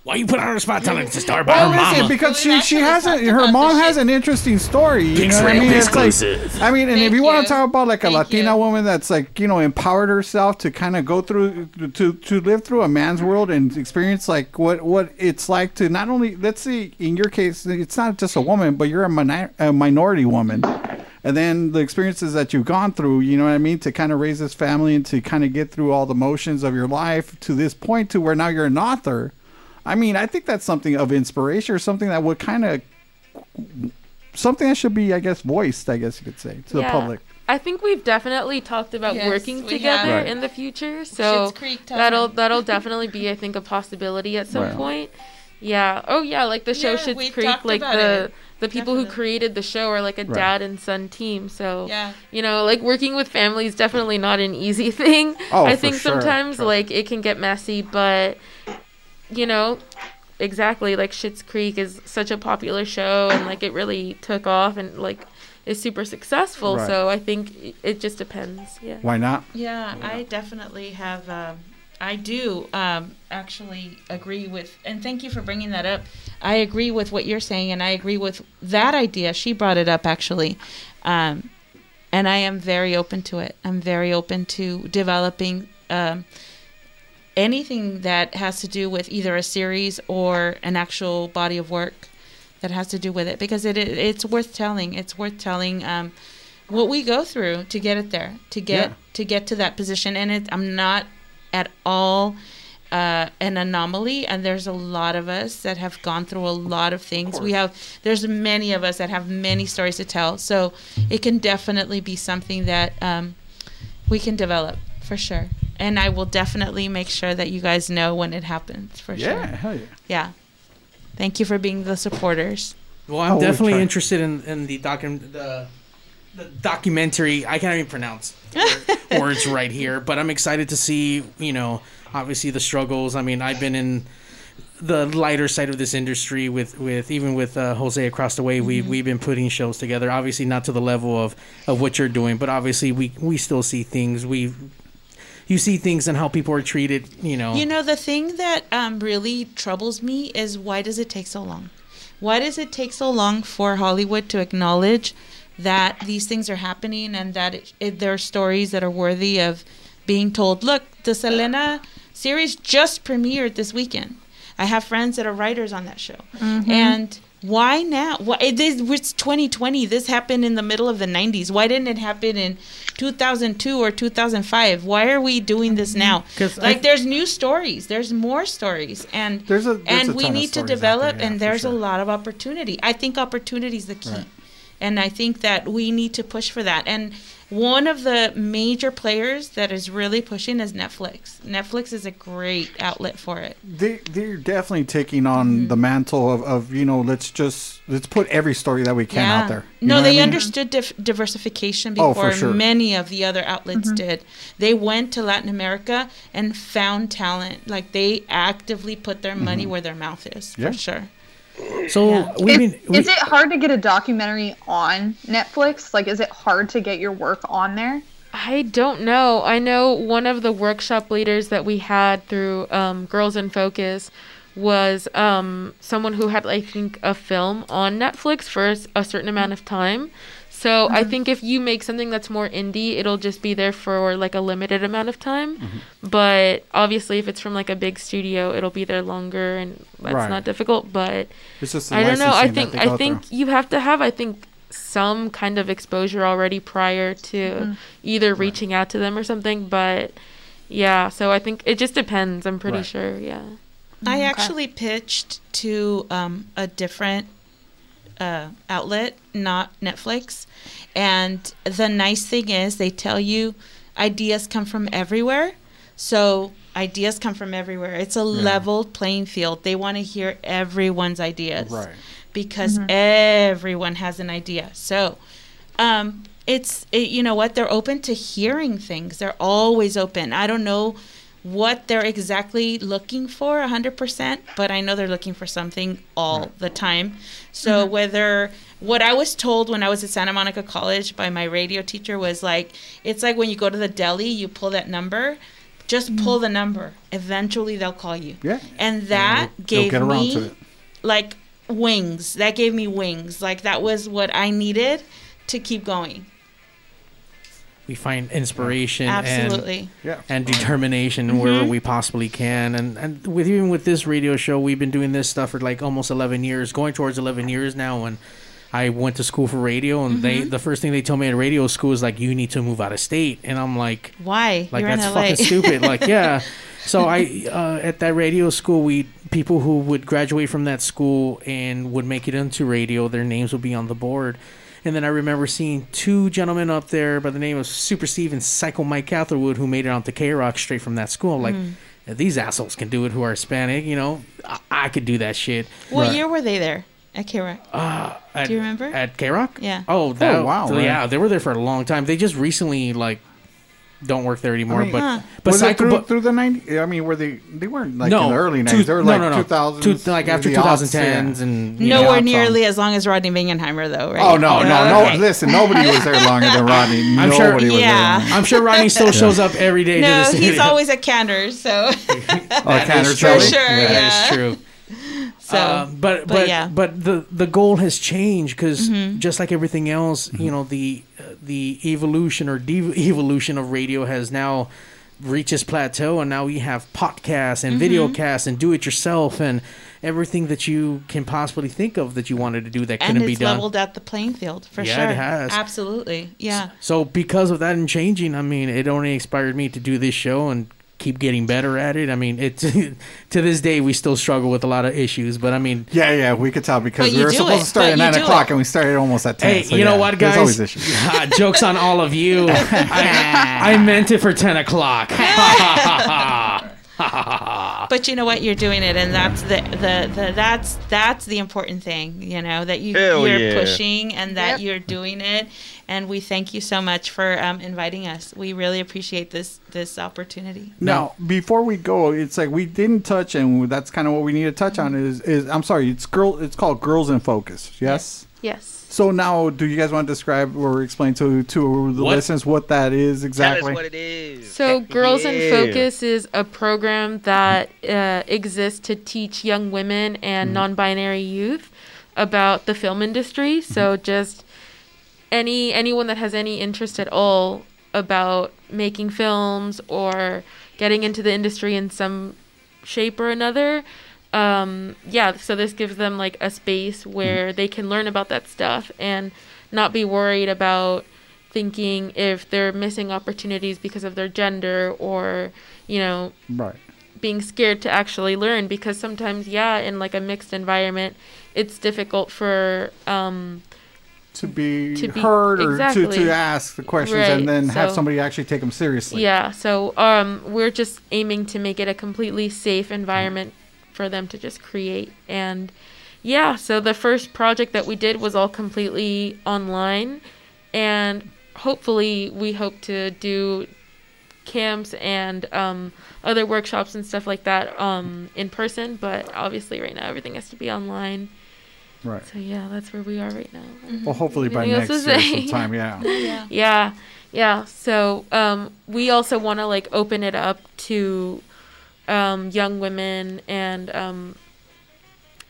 Why you put on the spot telling us to start by Well, her listen, mama? because she she has a her mom has an interesting story. You Pix know what I Ram mean? It's like- I mean, and if Thank you, want you. to talk about like a Thank Latina woman that's like you know empowered herself to kind of go through to to live through a man's world and experience like what what it's like to not only let's see in your case it's not just a woman but you're a, minor, a minority woman. And then the experiences that you've gone through, you know what I mean, to kind of raise this family and to kind of get through all the motions of your life to this point to where now you're an author. I mean, I think that's something of inspiration or something that would kind of something that should be, I guess, voiced. I guess you could say to the public. I think we've definitely talked about Yes, working together. Right. in the future. So Schitt's Creek time. that'll that'll definitely be I think a possibility at some Right. point. Yeah. Oh yeah, like the show Yeah, Schitt's Creek, like the it. the people who created the show are like a Right. dad and son team. So Yeah. you know, like working with family is definitely not an easy thing. Oh, I think sure. sometimes Sure. like it can get messy, but you know, exactly like Schitt's Creek is such a popular show and like it really took off and like is super successful. Right. So I think it just depends. Yeah. Why not? Yeah, I definitely have. Um, I do um, actually agree with, and thank you for bringing that up. I agree with what you're saying, and I agree with that idea. She brought it up actually, um, and I am very open to it. I'm very open to developing um, anything that has to do with either a series or an actual body of work that has to do with it because it, it it's worth telling. It's worth telling um, what we go through to get it there, to get Yeah. to get to that position. And it, I'm not at all uh, an anomaly. And there's a lot of us that have gone through a lot of things. we have there's many of us that have many stories to tell. So it can definitely be something that um, we can develop for sure. And I will definitely make sure that you guys know when it happens for sure. Yeah, hell yeah. Yeah. Thank you for being the supporters. Well, I'm Oh, definitely try. interested in, in the docu- the the documentary. I can't even pronounce words right here, but I'm excited to see. You know, obviously the struggles. I mean, I've been in the lighter side of this industry with with even with uh, Jose across the way. We Mm-hmm. we've been putting shows together. Obviously, not to the level of of what you're doing, but obviously we we still see things. We you see things and how people are treated. You know, You know, the thing that um, really troubles me is why does it take so long? Why does it take so long for Hollywood to acknowledge that these things are happening and that it, it, there are stories that are worthy of being told? Look, the Selena series just premiered this weekend. I have friends that are writers on that show. Mhm. And why now? Why it is it's 2020. This happened in the middle of the 90s. Why didn't it happen in 2002 or 2005? Why are we doing this mm-hmm. now? Because like I- there's new stories. There's more stories and There's a- there's and a we need to develop there, yeah, and there's sure. a lot of opportunity. I think opportunity is the key. Right. And I think that we need to push for that. And one of the major players that is really pushing is Netflix. Netflix is a great outlet for it. They they're definitely taking on the mantle of, of you know let's just let's put every story that we can out there. You No, what I they mean? understood dif- diversification Oh, for before sure. many of the other outlets did. They went to Latin America and found talent. Like they actively put their money Mhm. where their mouth is, Yeah. for sure. So we've Is, been. We, is it hard to get a documentary on Netflix? Like, is it hard to get your work on there? I don't know. I know one of the workshop leaders that we had through um, Girls in Focus was um, someone who had, I think, a film on Netflix for a certain amount of time. So I Mm-hmm. think if you make something that's more indie, it'll just be there for like a limited amount of time. Mm-hmm. But obviously, if it's from like a big studio, it'll be there longer, and that's Right. not difficult. But It's just I don't know. I think I go think you have to have I think some kind of exposure already prior to Mhm. either reaching out to them or something. But yeah, so I think it just depends. I'm pretty Right. sure. Yeah. I actually pitched to um, a different uh, outlet, not Netflix. And the nice thing is, they tell you ideas come from everywhere. So ideas come from everywhere. It's a Yeah. leveled playing field. They want to hear everyone's ideas. Right. Because everyone has an idea. So um, it's, it, you know what? They're open to hearing things. They're always open. I don't know what they're exactly looking for 100% but i know they're looking for something all the time so Mm-hmm. whether what i was told when i was at santa monica college by my radio teacher was like it's like when you go to the deli you pull that number just pull the number eventually they'll call you Mm-hmm. Yeah. and that They'll gave get around me to it. like wings that gave me wings like that was what i needed to keep going we find inspiration Absolutely. and, and determination wherever Mhm. we possibly can and and with even with this radio show we've been doing this stuff for like almost 11 years going towards 11 years now and I went to school for radio and they Mhm. the first thing they told me at radio school is like you need to move out of state. And I'm like why? like You're that's fucking stupid. Like yeah. So i uh, at that radio school we people who would graduate from that school and would make it into radio their names would be on the board. And then i remember seeing two gentlemen up there by the name of super steve and psycho mike catherwood who made it onto k-rock straight from that school. Like. "Yeah, these assholes can do it who are hispanic you know? I, I could do that shit. What year were they there at K-Rock? uh, at, Do you remember? at K-Rock? Yeah. Oh, that, Oh, wow, so, Yeah, they were there for a long time. They just recently like don't work there anymore. I mean, but Huh. but, was it Psycho- through, but- through the 90s? I mean, were they they weren't like No, in the early 90s. They were no, like no, no. 2000s, Two- like after the 2010s and Nowhere know, nearly as long as Rodney Bingenheimer, though, right? Oh no, no, no! Okay. Listen, nobody was there longer than Rodney. I'm sure- was Yeah. there. I'm sure Rodney still shows up every day. No, to this he's always at Cantor's, so. That Cantor's is true. Deli? Sure, That yeah. is true. So, Uh, but but but yeah. but the the goal has changed because Mhm. just like everything else, you know the uh, the evolution or de-evolution of radio has now reached its plateau, and now we have podcasts and video Mhm. casts and do it yourself and everything that you can possibly think of that you wanted to do that and couldn't be it's done. leveled out the playing field for Yeah, sure. it has. Absolutely, yeah. So because of that and changing, I mean, it only inspired me to do this show and keep getting better at it. I mean, it's to this day we still struggle with a lot of issues, but I mean, Yeah, yeah, we could tell because we you were supposed it. to start But at nine o'clock it. and we started almost at ten. Hey, so you know yeah, what, There's guys? always issues. Ah, Jokes on all of you. I, I meant it for ten o'clock. But you know what? You're doing it, and that's the, the, the that's that's the important thing. You know that you Hell you're yeah. pushing and that you're doing it, and we thank you so much for um, inviting us. We really appreciate this this opportunity. Now, before we go, it's like we didn't touch, and that's kind of what we need to touch on. Is is I'm sorry, it's girl. It's called Girls in Focus. Yes. Yes. So now, do you guys want to describe or explain to to the What? listeners what that is exactly? Tell us what it is. So, Girls in Focus is a program that uh, exists to teach young women and non binary youth about the film industry. So, just any anyone that has any interest at all about making films or getting into the industry in some shape or another um yeah so this gives them like a space where they can learn about that stuff and not be worried about thinking if they're missing opportunities because of their gender or you know Right. being scared to actually learn because sometimes yeah in like a mixed environment it's difficult for um To be, To be- heard or to, exactly. to ask the questions Right, and then have somebody actually take them seriously. Yeah, so um, we're just aiming to make it a completely safe environment for them to just create. And yeah, so the first project that we did was all completely online. And hopefully, we hope to do camps and um, other workshops and stuff like that um, in person. But obviously, right now, everything has to be online. Right. So yeah, that's where we are right now. Well, hopefully by next to year sometime, yeah. Yeah. yeah yeah so um we also want to like open it up to um young women and um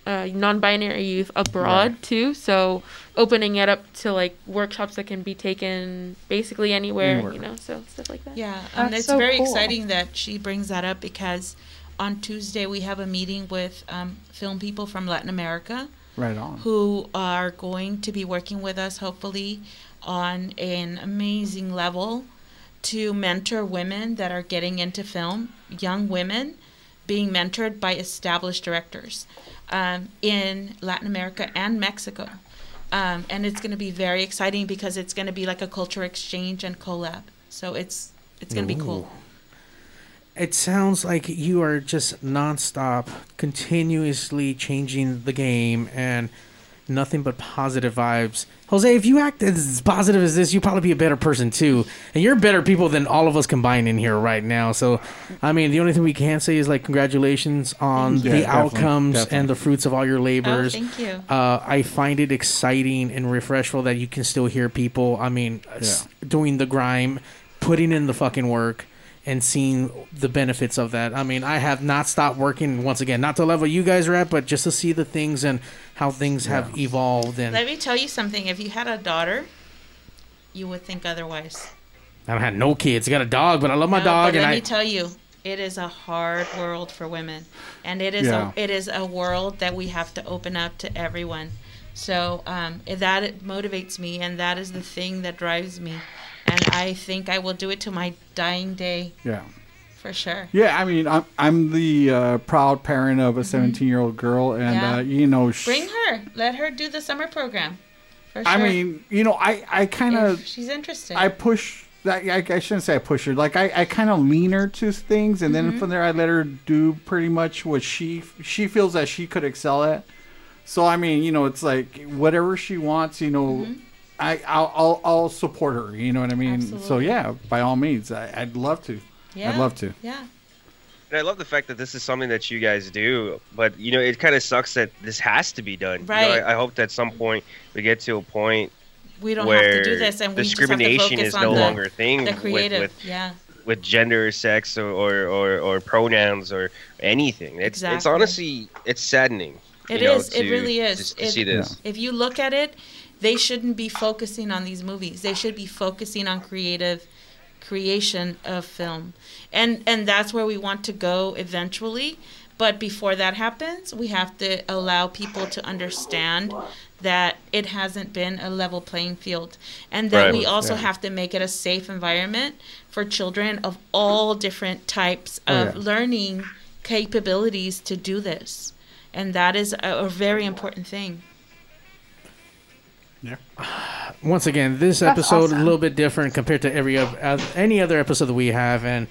uh, non-binary youth abroad too. So opening it up to like workshops that can be taken basically anywhere, Anywhere. you know, so stuff like that. Yeah, um, it's very exciting that she brings that up because on Tuesday we have a meeting with um, film people from Latin America Right on. who are going to be working with us hopefully on an amazing level to mentor women that are getting into film, young women being mentored by established directors um, in Latin America and Mexico. Um, and it's going to be very exciting because it's going to be like a culture exchange and collab. So it's it's going to be cool. It sounds like you are just nonstop, continuously changing the game and nothing but positive vibes. Jose, if you act as positive as this, you'd probably be a better person too. And you're better people than all of us combined in here right now. So, I mean, the only thing we can say is like congratulations on Yeah, the definitely, outcomes definitely. and the fruits of all your labors. Oh, thank you. Uh, I find it exciting and refreshful that you can still hear people. I mean, s- doing the grime, putting in the fucking work, and seeing the benefits of that. I mean, I have not stopped working once again, not to the level you guys are at, but just to see the things and how things have evolved. And Let me tell you something. If you had a daughter, you would think otherwise. I don't have no kids. I got a dog, but I love my No, dog, but and let I. me tell you, it is a hard world for women, and it is Yeah. a it is a world that we have to open up to everyone. So um, that motivates me, and that is the thing that drives me, and I think I will do it to my dying day Yeah. for sure. Yeah, I mean, I'm I'm the uh, proud parent of a 17 year old girl, and Mm-hmm. Yeah. uh, you know, sh- Bring her, let her do the summer program. For sure. I mean, you know, I I kind of she's interested. I push. that- I, I shouldn't say I push her. Like I, I kind of lean her to things, and then Mhm. from there I let her do pretty much what she she feels that she could excel at. So I mean, you know, it's like whatever she wants, you know, Mm-hmm. I I'll, I'll I'll support her. You know what I mean? So yeah, by all means, I, I'd love to. yeah, I'd love to. Yeah. And I love the fact that this is something that you guys do, but you know, it kind of sucks that this has to be done. You know, Right. I, I hope that at some point we get to a point We don't where have to do this, and we just have to discrimination is no the- longer a thing the with, creative. with yeah. with gender, sex, or or, or, or pronouns or anything. It's it's honestly it's saddening. It you know, is. It really is. just to It- see this. If you look at it, they shouldn't be focusing on these movies. They should be focusing on creative creation of film, and and that's where we want to go eventually. But before that happens, we have to allow people to understand that it hasn't been a level playing field, and that Right. we also Yeah. have to make it a safe environment for children of all different types Oh, of yeah. learning capabilities to do this and that is a, a very important thing. Once again, this That's episode awesome. a little bit different compared to every oth- oth- any other episode that we have, and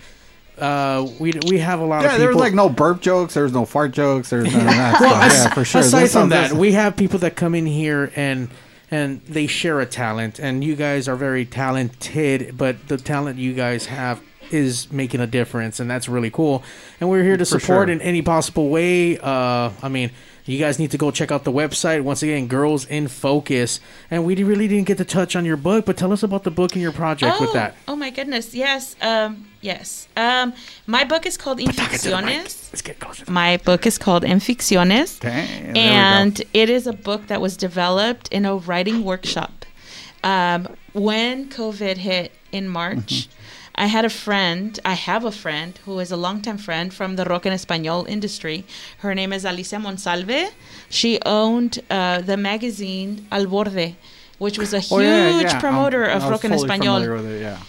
uh, we we have a lot of Yeah, people. there was like no burp jokes. There was no fart jokes. There was none of that well, stuff. as- Yeah, for sure. Aside This from that, this- we have people that come in here and and they share a talent, and you guys are very talented, but the talent you guys have is making a difference, and that's really cool. And we're here to For support sure. in any possible way. Uh, I mean. You guys need to go check out the website once again, Girls in Focus. And we really didn't get to touch on your book, but tell us about the book and your project oh, with that. oh my goodness, yes, um, yes. Um, my book is called Inficciones. Let's get closer. My book is called Inficciones, Dang, we and it is a book that was developed in a writing workshop. Um, when COVID hit in March, I had a friend, I have a friend who is a longtime friend from the rock en español industry. Her name is Alicia Monsalve. She owned uh, the magazine Al Borde, which was a huge Oh, yeah, yeah. promoter I'm- of rock en español. familiar with it, yeah.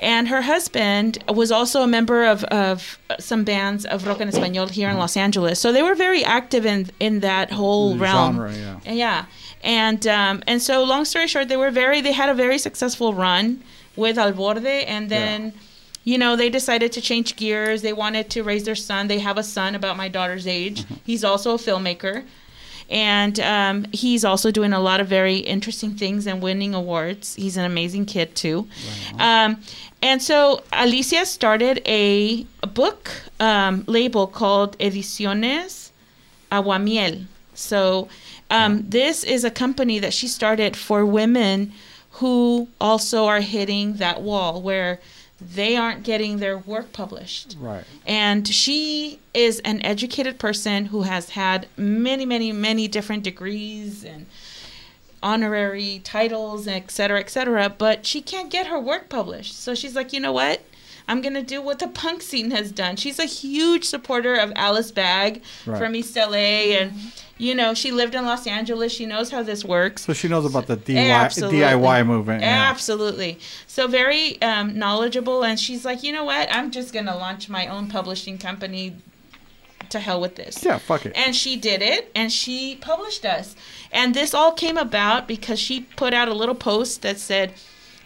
And her husband was also a member of, of some bands of rock en español here in Los Angeles. So they were very active in in that whole The realm. genre, yeah. And um, and so long story short, they were very they had a very successful run with Al Borde, and then you know, they decided to change gears. They wanted to raise their son. They have a son about my daughter's age. Mm-hmm. He's also a filmmaker. And um, he's also doing a lot of very interesting things and winning awards. He's an amazing kid, too. Um, and so Alicia started a, a book um, label called Ediciones Aguamiel. So um, this is a company that she started for women who also are hitting that wall where they aren't getting their work published. Right. And she is an educated person who has had many, many, many different degrees and honorary titles, et cetera, et cetera, but she can't get her work published. So she's like, you know what? I'm going to do what the punk scene has done. She's a huge supporter of Alice Bag Right. from East LA. And, mm-hmm. You know, she lived in Los Angeles. She knows how this works. So she knows about the DIY, Absolutely. DIY movement. Yeah. Absolutely. So very um, knowledgeable, and she's like, you know what? I'm just gonna launch my own publishing company. To hell with this. Yeah, fuck it. And she did it, and she published us. And this all came about because she put out a little post that said,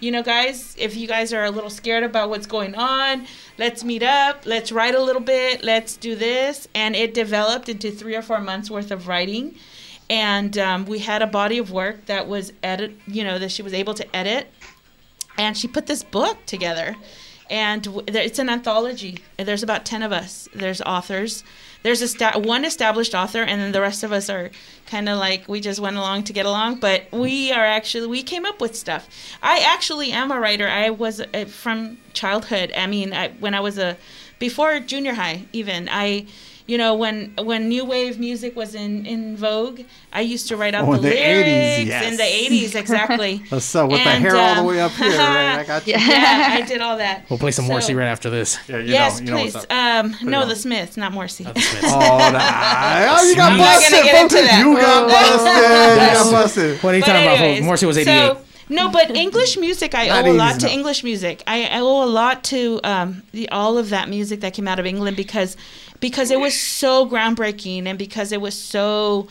you know, guys, if you guys are a little scared about what's going on, let's meet up, let's write a little bit, let's do this. And it developed into three or four months worth of writing. And um, we had a body of work that was edit, you know, that she was able to edit. And she put this book together. And it's an anthology. There's about 10 of us. There's authors. There's a sta- one established author, and then the rest of us are kind of like we just went along to get along. But we are actually, we came up with stuff. I actually am a writer. I was uh, from childhood. I mean, I, when I was a, before junior high, even, I, you know, when when new wave music was in in vogue, I used to write out Oh, the in the 80s, lyrics yes. in the '80s, exactly. So with the And, hair all the um, way up here, right? I got you. Yeah, I did all that. We'll play some So- Morrissey right after this. Yeah, yes, please. Um, Put it no, on. the Smiths, not Morrissey. Oh, the Smiths. Oh, nah. oh, you got busted. get into that. You got busted. You got busted. What are you But talking about? anyways, Morrissey was 88. So, no, but English music, I owe a lot to. English music. I, I owe a lot to um, the, all of that music that came out of England because because it was so groundbreaking and because it was so,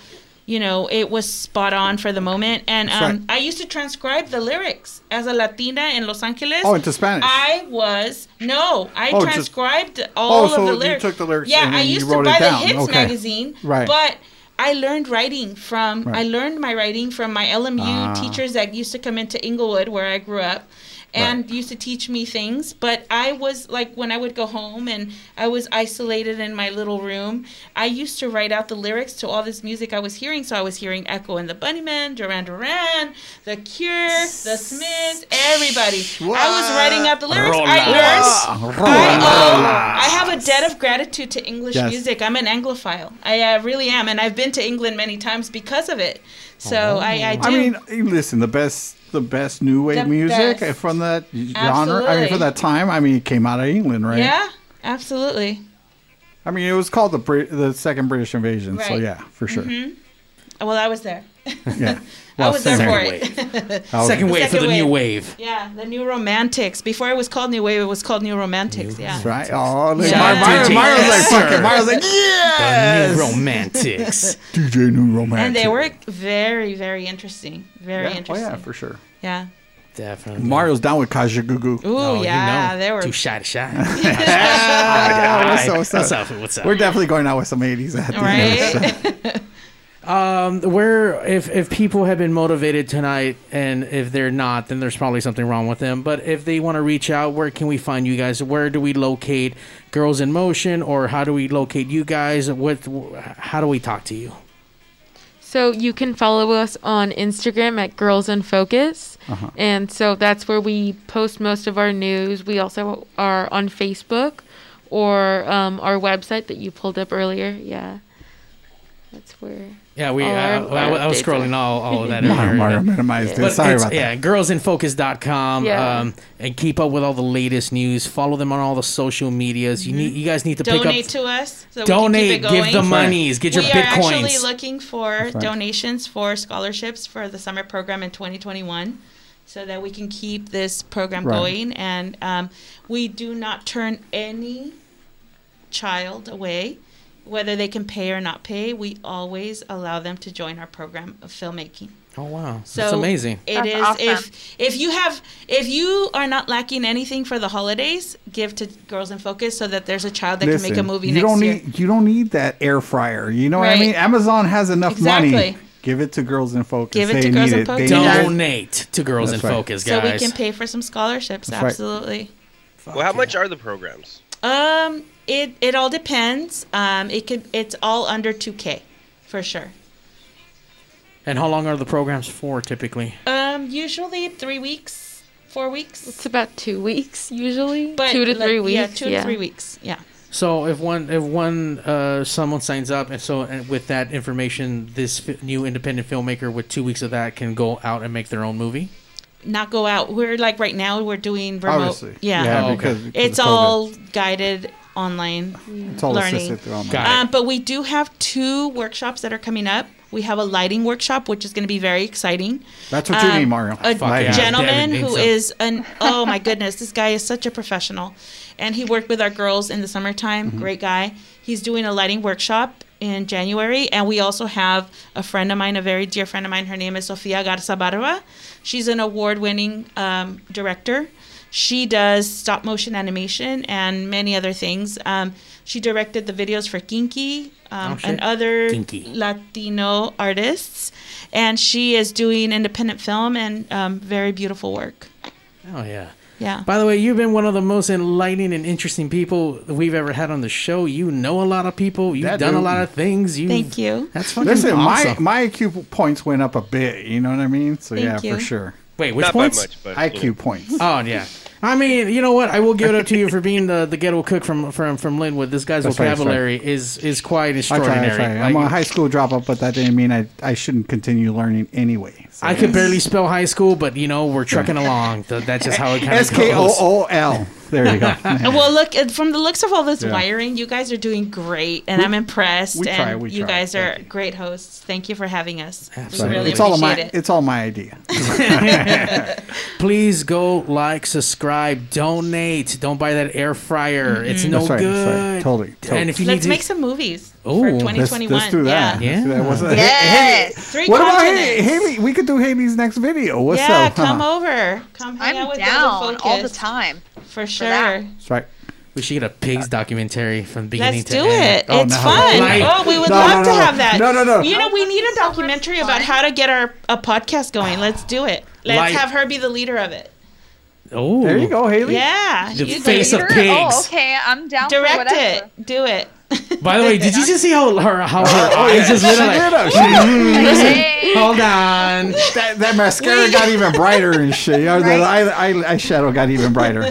you know, it was spot on for the moment. And um, right. I used to transcribe the lyrics as a Latina in Los Angeles. Oh, into Spanish. I was no, I Oh, just- transcribed all Oh, of so the you lyrics. took the lyrics Yeah, I you used to buy the. Hits Okay. magazine, Right. but I learned writing from Right. I learned my writing from my LMU Ah. teachers that used to come into Inglewood where I grew up and used to teach me things but I was like when I would go home and I was isolated in my little room I used to write out the lyrics to all this music I was hearing so I was hearing Echo and the Bunnymen Duran Duran The Cure The Smiths everybody I was writing out the lyrics I learned Rola. I, owe- I have a debt of gratitude to English Yes. music. I'm an Anglophile. I uh, really am, and I've been to England many times because of it. So I, I do. I mean, listen, the best, the best new wave The music best. from that genre. I mean, Absolutely. for that time. I mean, it came out of England, right? yeah, absolutely. I mean, it was called the Brit- the second British invasion. So yeah, for sure. Mhm. Well, I was there. Yeah. I was there second for wave. it. Oh, Second wave for the new wave. Yeah, the new romantics. Before it was called new wave, it was called new romantics. Yeah. That's right. Oh, look, Yeah. Mar- Mar- DJ Mario's like Esther. fucking. Mario's like, yeah. The new romantics. DJ New Romantic. And they were very, very interesting. Very Yeah. Oh interesting. yeah, for sure. Yeah. Definitely. Mario's down with Kajagoogoo. Ooh, Oh, yeah, you know. they were Too shy to shine. Ah, what's up, what's What's up? up? What's up? We're definitely going out with some 80s at the end. right. Um, where if if people have been motivated tonight, and if they're not, then there's probably something wrong with them. But if they want to reach out, where can we find you guys? Where do we locate Girls in Motion, or how do we locate you guys? What? How do we talk to you? So you can follow us on Instagram at Girls in Focus. Uh-huh. And so that's where we post most of our news. We also are on Facebook or um, our website that you pulled up earlier. Yeah. That's where. Yeah, we. Uh, all our- I, I was scrolling all, all of that. Mario- earlier, Mario yeah. minimized it. But Sorry it's- about that. Yeah, girlsinfocus.com. Yeah. Um, and keep up with all the latest news. Follow them on all the social medias. You need. You guys need to pick up. Donate to us. So Donate, We can keep it give the monies, get your we bitcoins. We are actually looking for right. donations for scholarships for the summer program in 2021 so that we can keep this program Right. going. And um, we do not turn any child away, whether they can pay or not pay. We always allow them to join our program of filmmaking. Oh wow, So that's amazing. It That's is awesome. if if you have if you are not lacking anything for the holidays, give to Girls in Focus so that there's a child that can make a movie you next don't year. need you don't need that air fryer. You know what I mean? Amazon has enough money. Give it to Girls in Focus. Give it they to Girls in. Focus. They. Donate to Girls That's in right. Focus, so we can pay for some scholarships. That's right. Absolutely. Well, how much are the programs? Um, it it all depends. Um, it could it's all under two k, for sure. and how long are the programs for typically? Um, usually three weeks, four weeks. It's about two weeks usually. But two to like, three weeks. Yeah, two to three weeks. Yeah. So if one if one uh, someone signs up and so and with that information, this fi- new independent filmmaker with two weeks of that can go out and make their own movie. Not go out. We're like right now. We're doing remote. Obviously. Yeah. Yeah, Oh, because- okay. because it's all guided online It's all learning. assisted through online. Got it. Um, but we do have two workshops that are coming up. We have a lighting workshop, which is going to be very exciting. That's what you need, Mario. A Fuck gentleman Devin who needs is an oh my goodness, this guy is such a professional, and he worked with our girls in the summertime. Mm-hmm. Great guy. He's doing a lighting workshop in January, and we also have a friend of mine, a very dear friend of mine. Her name is Sofia Garza Barba. She's an award-winning um, director. She does stop motion animation and many other things. Um, she directed the videos for Kinky um, Oh, and other Kinky. Latino artists, and she is doing independent film and um, very beautiful work. Oh yeah. Yeah. By the way, you've been one of the most enlightening and interesting people we've ever had on the show. You know a lot of people. You've That done a lot of things. You Thank you. That's fucking Listen, awesome. my my IQ points went up a bit. You know what I mean? So Thank yeah, you. for sure. Wait, which Not by points? much, but, IQ you know. points. Oh yeah. I mean, you know what? I will give it up to you for being the, the ghetto cook from from from Lynwood. This guy's That's right, that's vocabulary is is quite I try, I extraordinary. try. I'm Like, a high school dropout, but that didn't mean I, I shouldn't continue learning anyway. So I could barely spell high school, but you know we're trucking along. Th- That's just how it kind of S K O O L. There you go. well, look uh, from the looks of all this Yeah. wiring, you guys are doing great, and We- I'm impressed. we try, and we you try. guys are great hosts. Thank you for having us. Absolutely, really it's all my it. it's all my idea. Please go like, subscribe, donate. Don't buy that air fryer. It's no That's right, good. that's right. Totally, totally. And if you Let's need make to, some movies Ooh, for let's- 2021. Let's do that. Yeah. Let's do that. Yes. Haley- Three what about Haley? Haley? We could do Haley's next video. What's yeah, up? come huh? over. Come hang I'm out with down Golden all the time. For sure. that. That's right. we should get a pigs uh, documentary from beginning to end. Let's to do end. it. Oh, it's fun. Like- oh, we would No, love no, to no. have that. No, no, no. You know, we need a documentary about how to get our a podcast going. Ah. Let's do it. Let's Like- have her be the leader of it. Oh, There you go, Haley. Yeah. The you face do of pigs. Oh, okay. I'm down for Direct whatever. it. Do it. By the way, did you just see how her how her Oh, eyes yeah. just lit She up? lit up. Like, She- mm, Hey. hold on. That, that mascara got even brighter and shit. Or the eye, eye, eyeshadow got even brighter.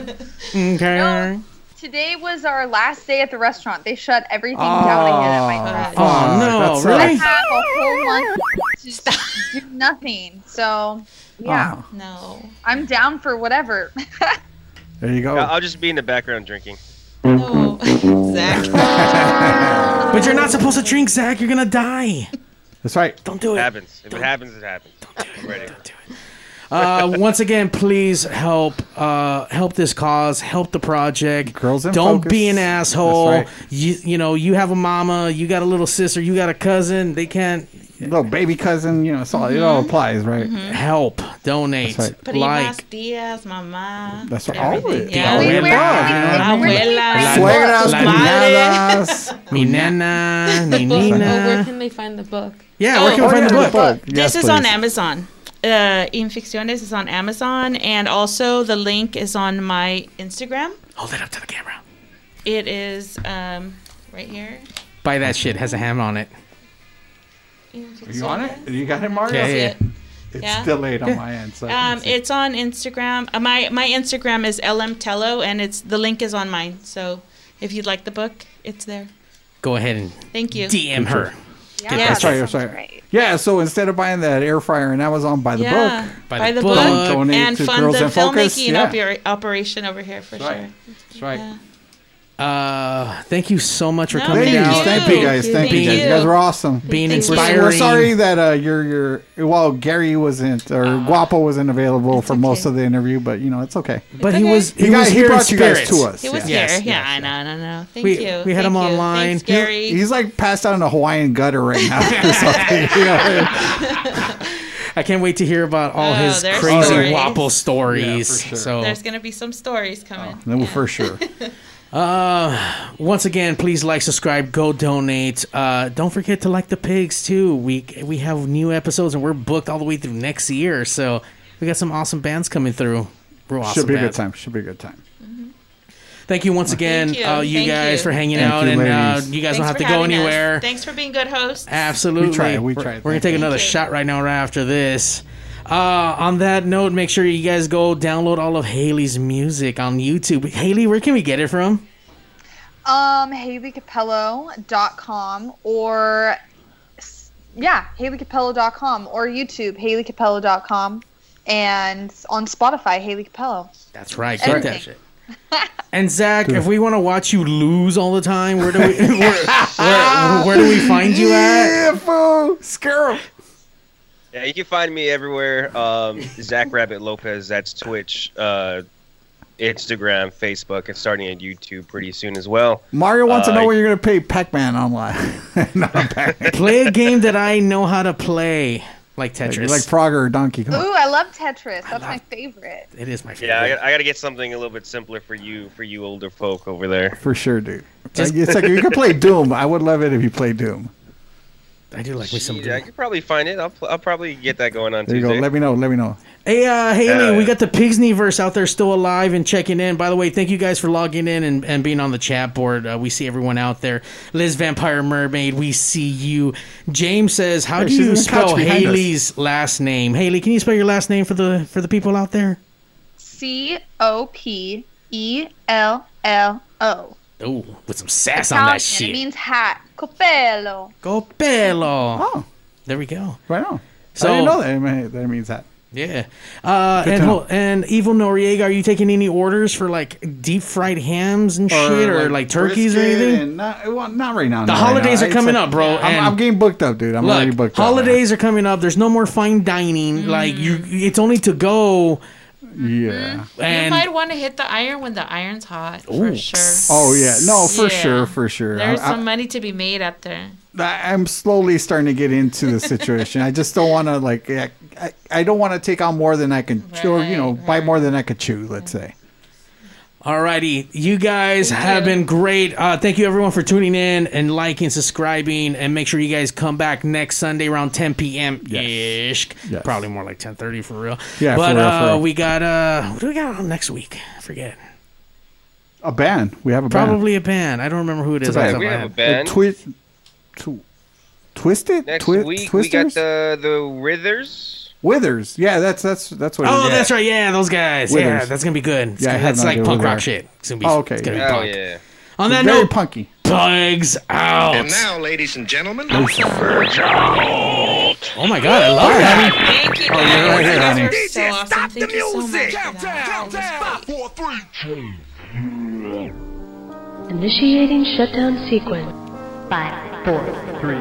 Okay. Today was our last day at the restaurant. They shut everything down again at my place. Oh no, That's I really? had a whole month to do nothing. So yeah, Oh, No. I'm down for whatever. there you go. I'll I'll just be in the background drinking. No. Zach. But you're not supposed to drink, Zach. You're gonna die. That's right. Don't do It it. happens. If it happens, it happens. I'm ready. Don't do Uh, once again, please help uh, help this cause, help the project. Girls in Don't focus. be an asshole. That's You you know you have a mama, you got a little sister, you got a cousin. They can't Little baby cousin, you know, it's all, it all applies, right? help, donate, That's right. Primas, like. tías, mamá. That's right. All of it. Yeah. Abuela, All the above, you know what I mean? Abuela. Suegras, La- cuñadas. Mi nana, mi Oh, where can they find the book? Yeah, where can we Oh, find yeah, the the book? book. This Yes, is on. Amazon. Uh, Inficciones is on Amazon, and also the link is on my Instagram. Hold it up to the camera. It is um, right here. Buy that shit. Has a ham on it. Are you on it? You got it, Mario? Yeah, yeah. It's Yeah. delayed on my end. So Um, it's on Instagram. Uh, my my Instagram is lmtello, and it's the link is on mine. So if you'd like the book, it's there. Go ahead and Thank you. DM her. yeah, Yes. That's right. that That's sounds right. great. Yeah. So instead of buying that air fryer on Amazon, buy the yeah, book. Buy buy the the book. book, Donate and to fund Girls the in Focus, filmmaking yeah. opera- operation over here for That's right. sure. That's right. Yeah. Uh, thank you so much for No, coming Thank you, down. thank you guys, thank you Thank guys. You you. guys were awesome. Being Thank. We're, inspiring. we're sorry that uh, your your well Gary wasn't or Guapo wasn't available for most of the interview, but you know it's okay. But he was he, He, was got, he here in brought you guys to us. He was yeah. Here. yes, yeah, I know, I know, I know. Thank We- you. we had him Thank you. online. Thanks, Gary. He's like passed out in a Hawaiian gutter right now. or something. I can't wait to hear about all Oh, his there's crazy stories. Wapple stories. Yeah, for sure. So There's gonna be some stories coming. No, for sure. Uh, once again, please like, subscribe, go donate. Uh, don't forget to like the pigs too. We we have new episodes and we're booked all the way through next year. So we got some awesome bands coming through. Real awesome Should be a good time. Should be a good time. Thank you once again, you. Uh, you Thank guys you. for hanging Thank out, you, and uh, you guys Thanks don't have to go having us. anywhere. Thanks for being good hosts. Absolutely. We tried, we We're- We're, gonna take Thank another you. shot right now, right after this. Uh, on that note, make sure you guys go download all of Haley's music on YouTube. Haley, where can we get it from? Um, HaleyCopello.com or yeah, HaleyCopello.com or YouTube, HaleyCopello.com, and on Spotify, Haley Copello. That's right. Anything. Get that shit. And Zach, if we want to watch you lose all the time, where do we where, where, where do we find you at? Yeah, fool. Scare 'em. Yeah, you can find me everywhere. Um, Zach Rabbit Lopez. That's Twitch, uh, Instagram, Facebook, and starting at YouTube pretty soon as well. Mario wants to Uh, know where you're gonna pay Pac-Man online. Not Pac-Man. Play a game that I know how to play, like Tetris. like Frogger or Donkey Kong. Ooh, I love Tetris. That's my favorite. it is my favorite. Yeah, I, got- I got to get something a little bit simpler for you, for you older folk over there. For sure, dude. Just- Like, it's like you can play Doom. I would love it if you played Doom. I do like me some. Yeah, I could probably find it. I'll, pl- I'll probably get that going on There you go. Let me know. Let me know. Hey, uh, Haley, Yeah. we got the Pigsneyverse out there still alive and checking in. By the way, thank you guys for logging in and, and being on the chat board. Uh, we see everyone out there. Liz Vampire Mermaid, we see you. James says, "How Hey, do you spell behind us. Haley's last name?" Haley, can you spell your last name for the for the people out there? C O P E L L O. Oh, with some sass on that Italian. It means hat. Copello. Go pelo. Oh, there we go. right on. So- I didn't know that. it mean- That means that. Yeah. Uh, and to and Evil Noriega, are you taking any orders for like deep fried hams and shit, or like, turkeys or anything? Not, well, not right now. The not right holidays now. are coming like- up, bro, I'm, I'm getting booked up, dude. I'm already Look, booked up. holidays are coming up. There's no more fine dining. Like you, it's only to go. Mm-hmm. Yeah. you And might want to hit the iron when the iron's hot, Ooh. for sure. Oh yeah, no, for Yeah. sure, for sure. There's I, some money to be made out there. I, I'm slowly starting to get into the situation. I just don't want to like. I, I, I don't want to take on more than I can, chew, or you know, buy more than I could chew. Let's say. Alrighty, you guys have been great. Uh, thank you everyone for tuning in and liking, subscribing, and make sure you guys come back next Sunday around 10 p.m. ish. Yes. Probably more like 10:30 for real. Yeah, for but real, for uh, real. we got uh, what do we got on next week? I forget. A band. We have a band. Probably a band. I don't remember who it It's a band. We have a head. band. Twi- tw- Twisted. Next Twi- week Twisters? we got the the Withers. Withers. Yeah, that's that's that's what. Oh, is. that's right. Yeah, those guys. Yeah, that's gonna be good. It's, Yeah, gonna- that's like punk rock shit. It's gonna be. Oh, okay. It's gonna be Oh yeah. On that Very note, punky. Pugs out. And now, ladies and gentlemen, Oh my god, I love that. Thank you. Oh, you're right here, honey. You're so awesome. Thank you so much. for that. Initiating shutdown sequence. Five, four, three,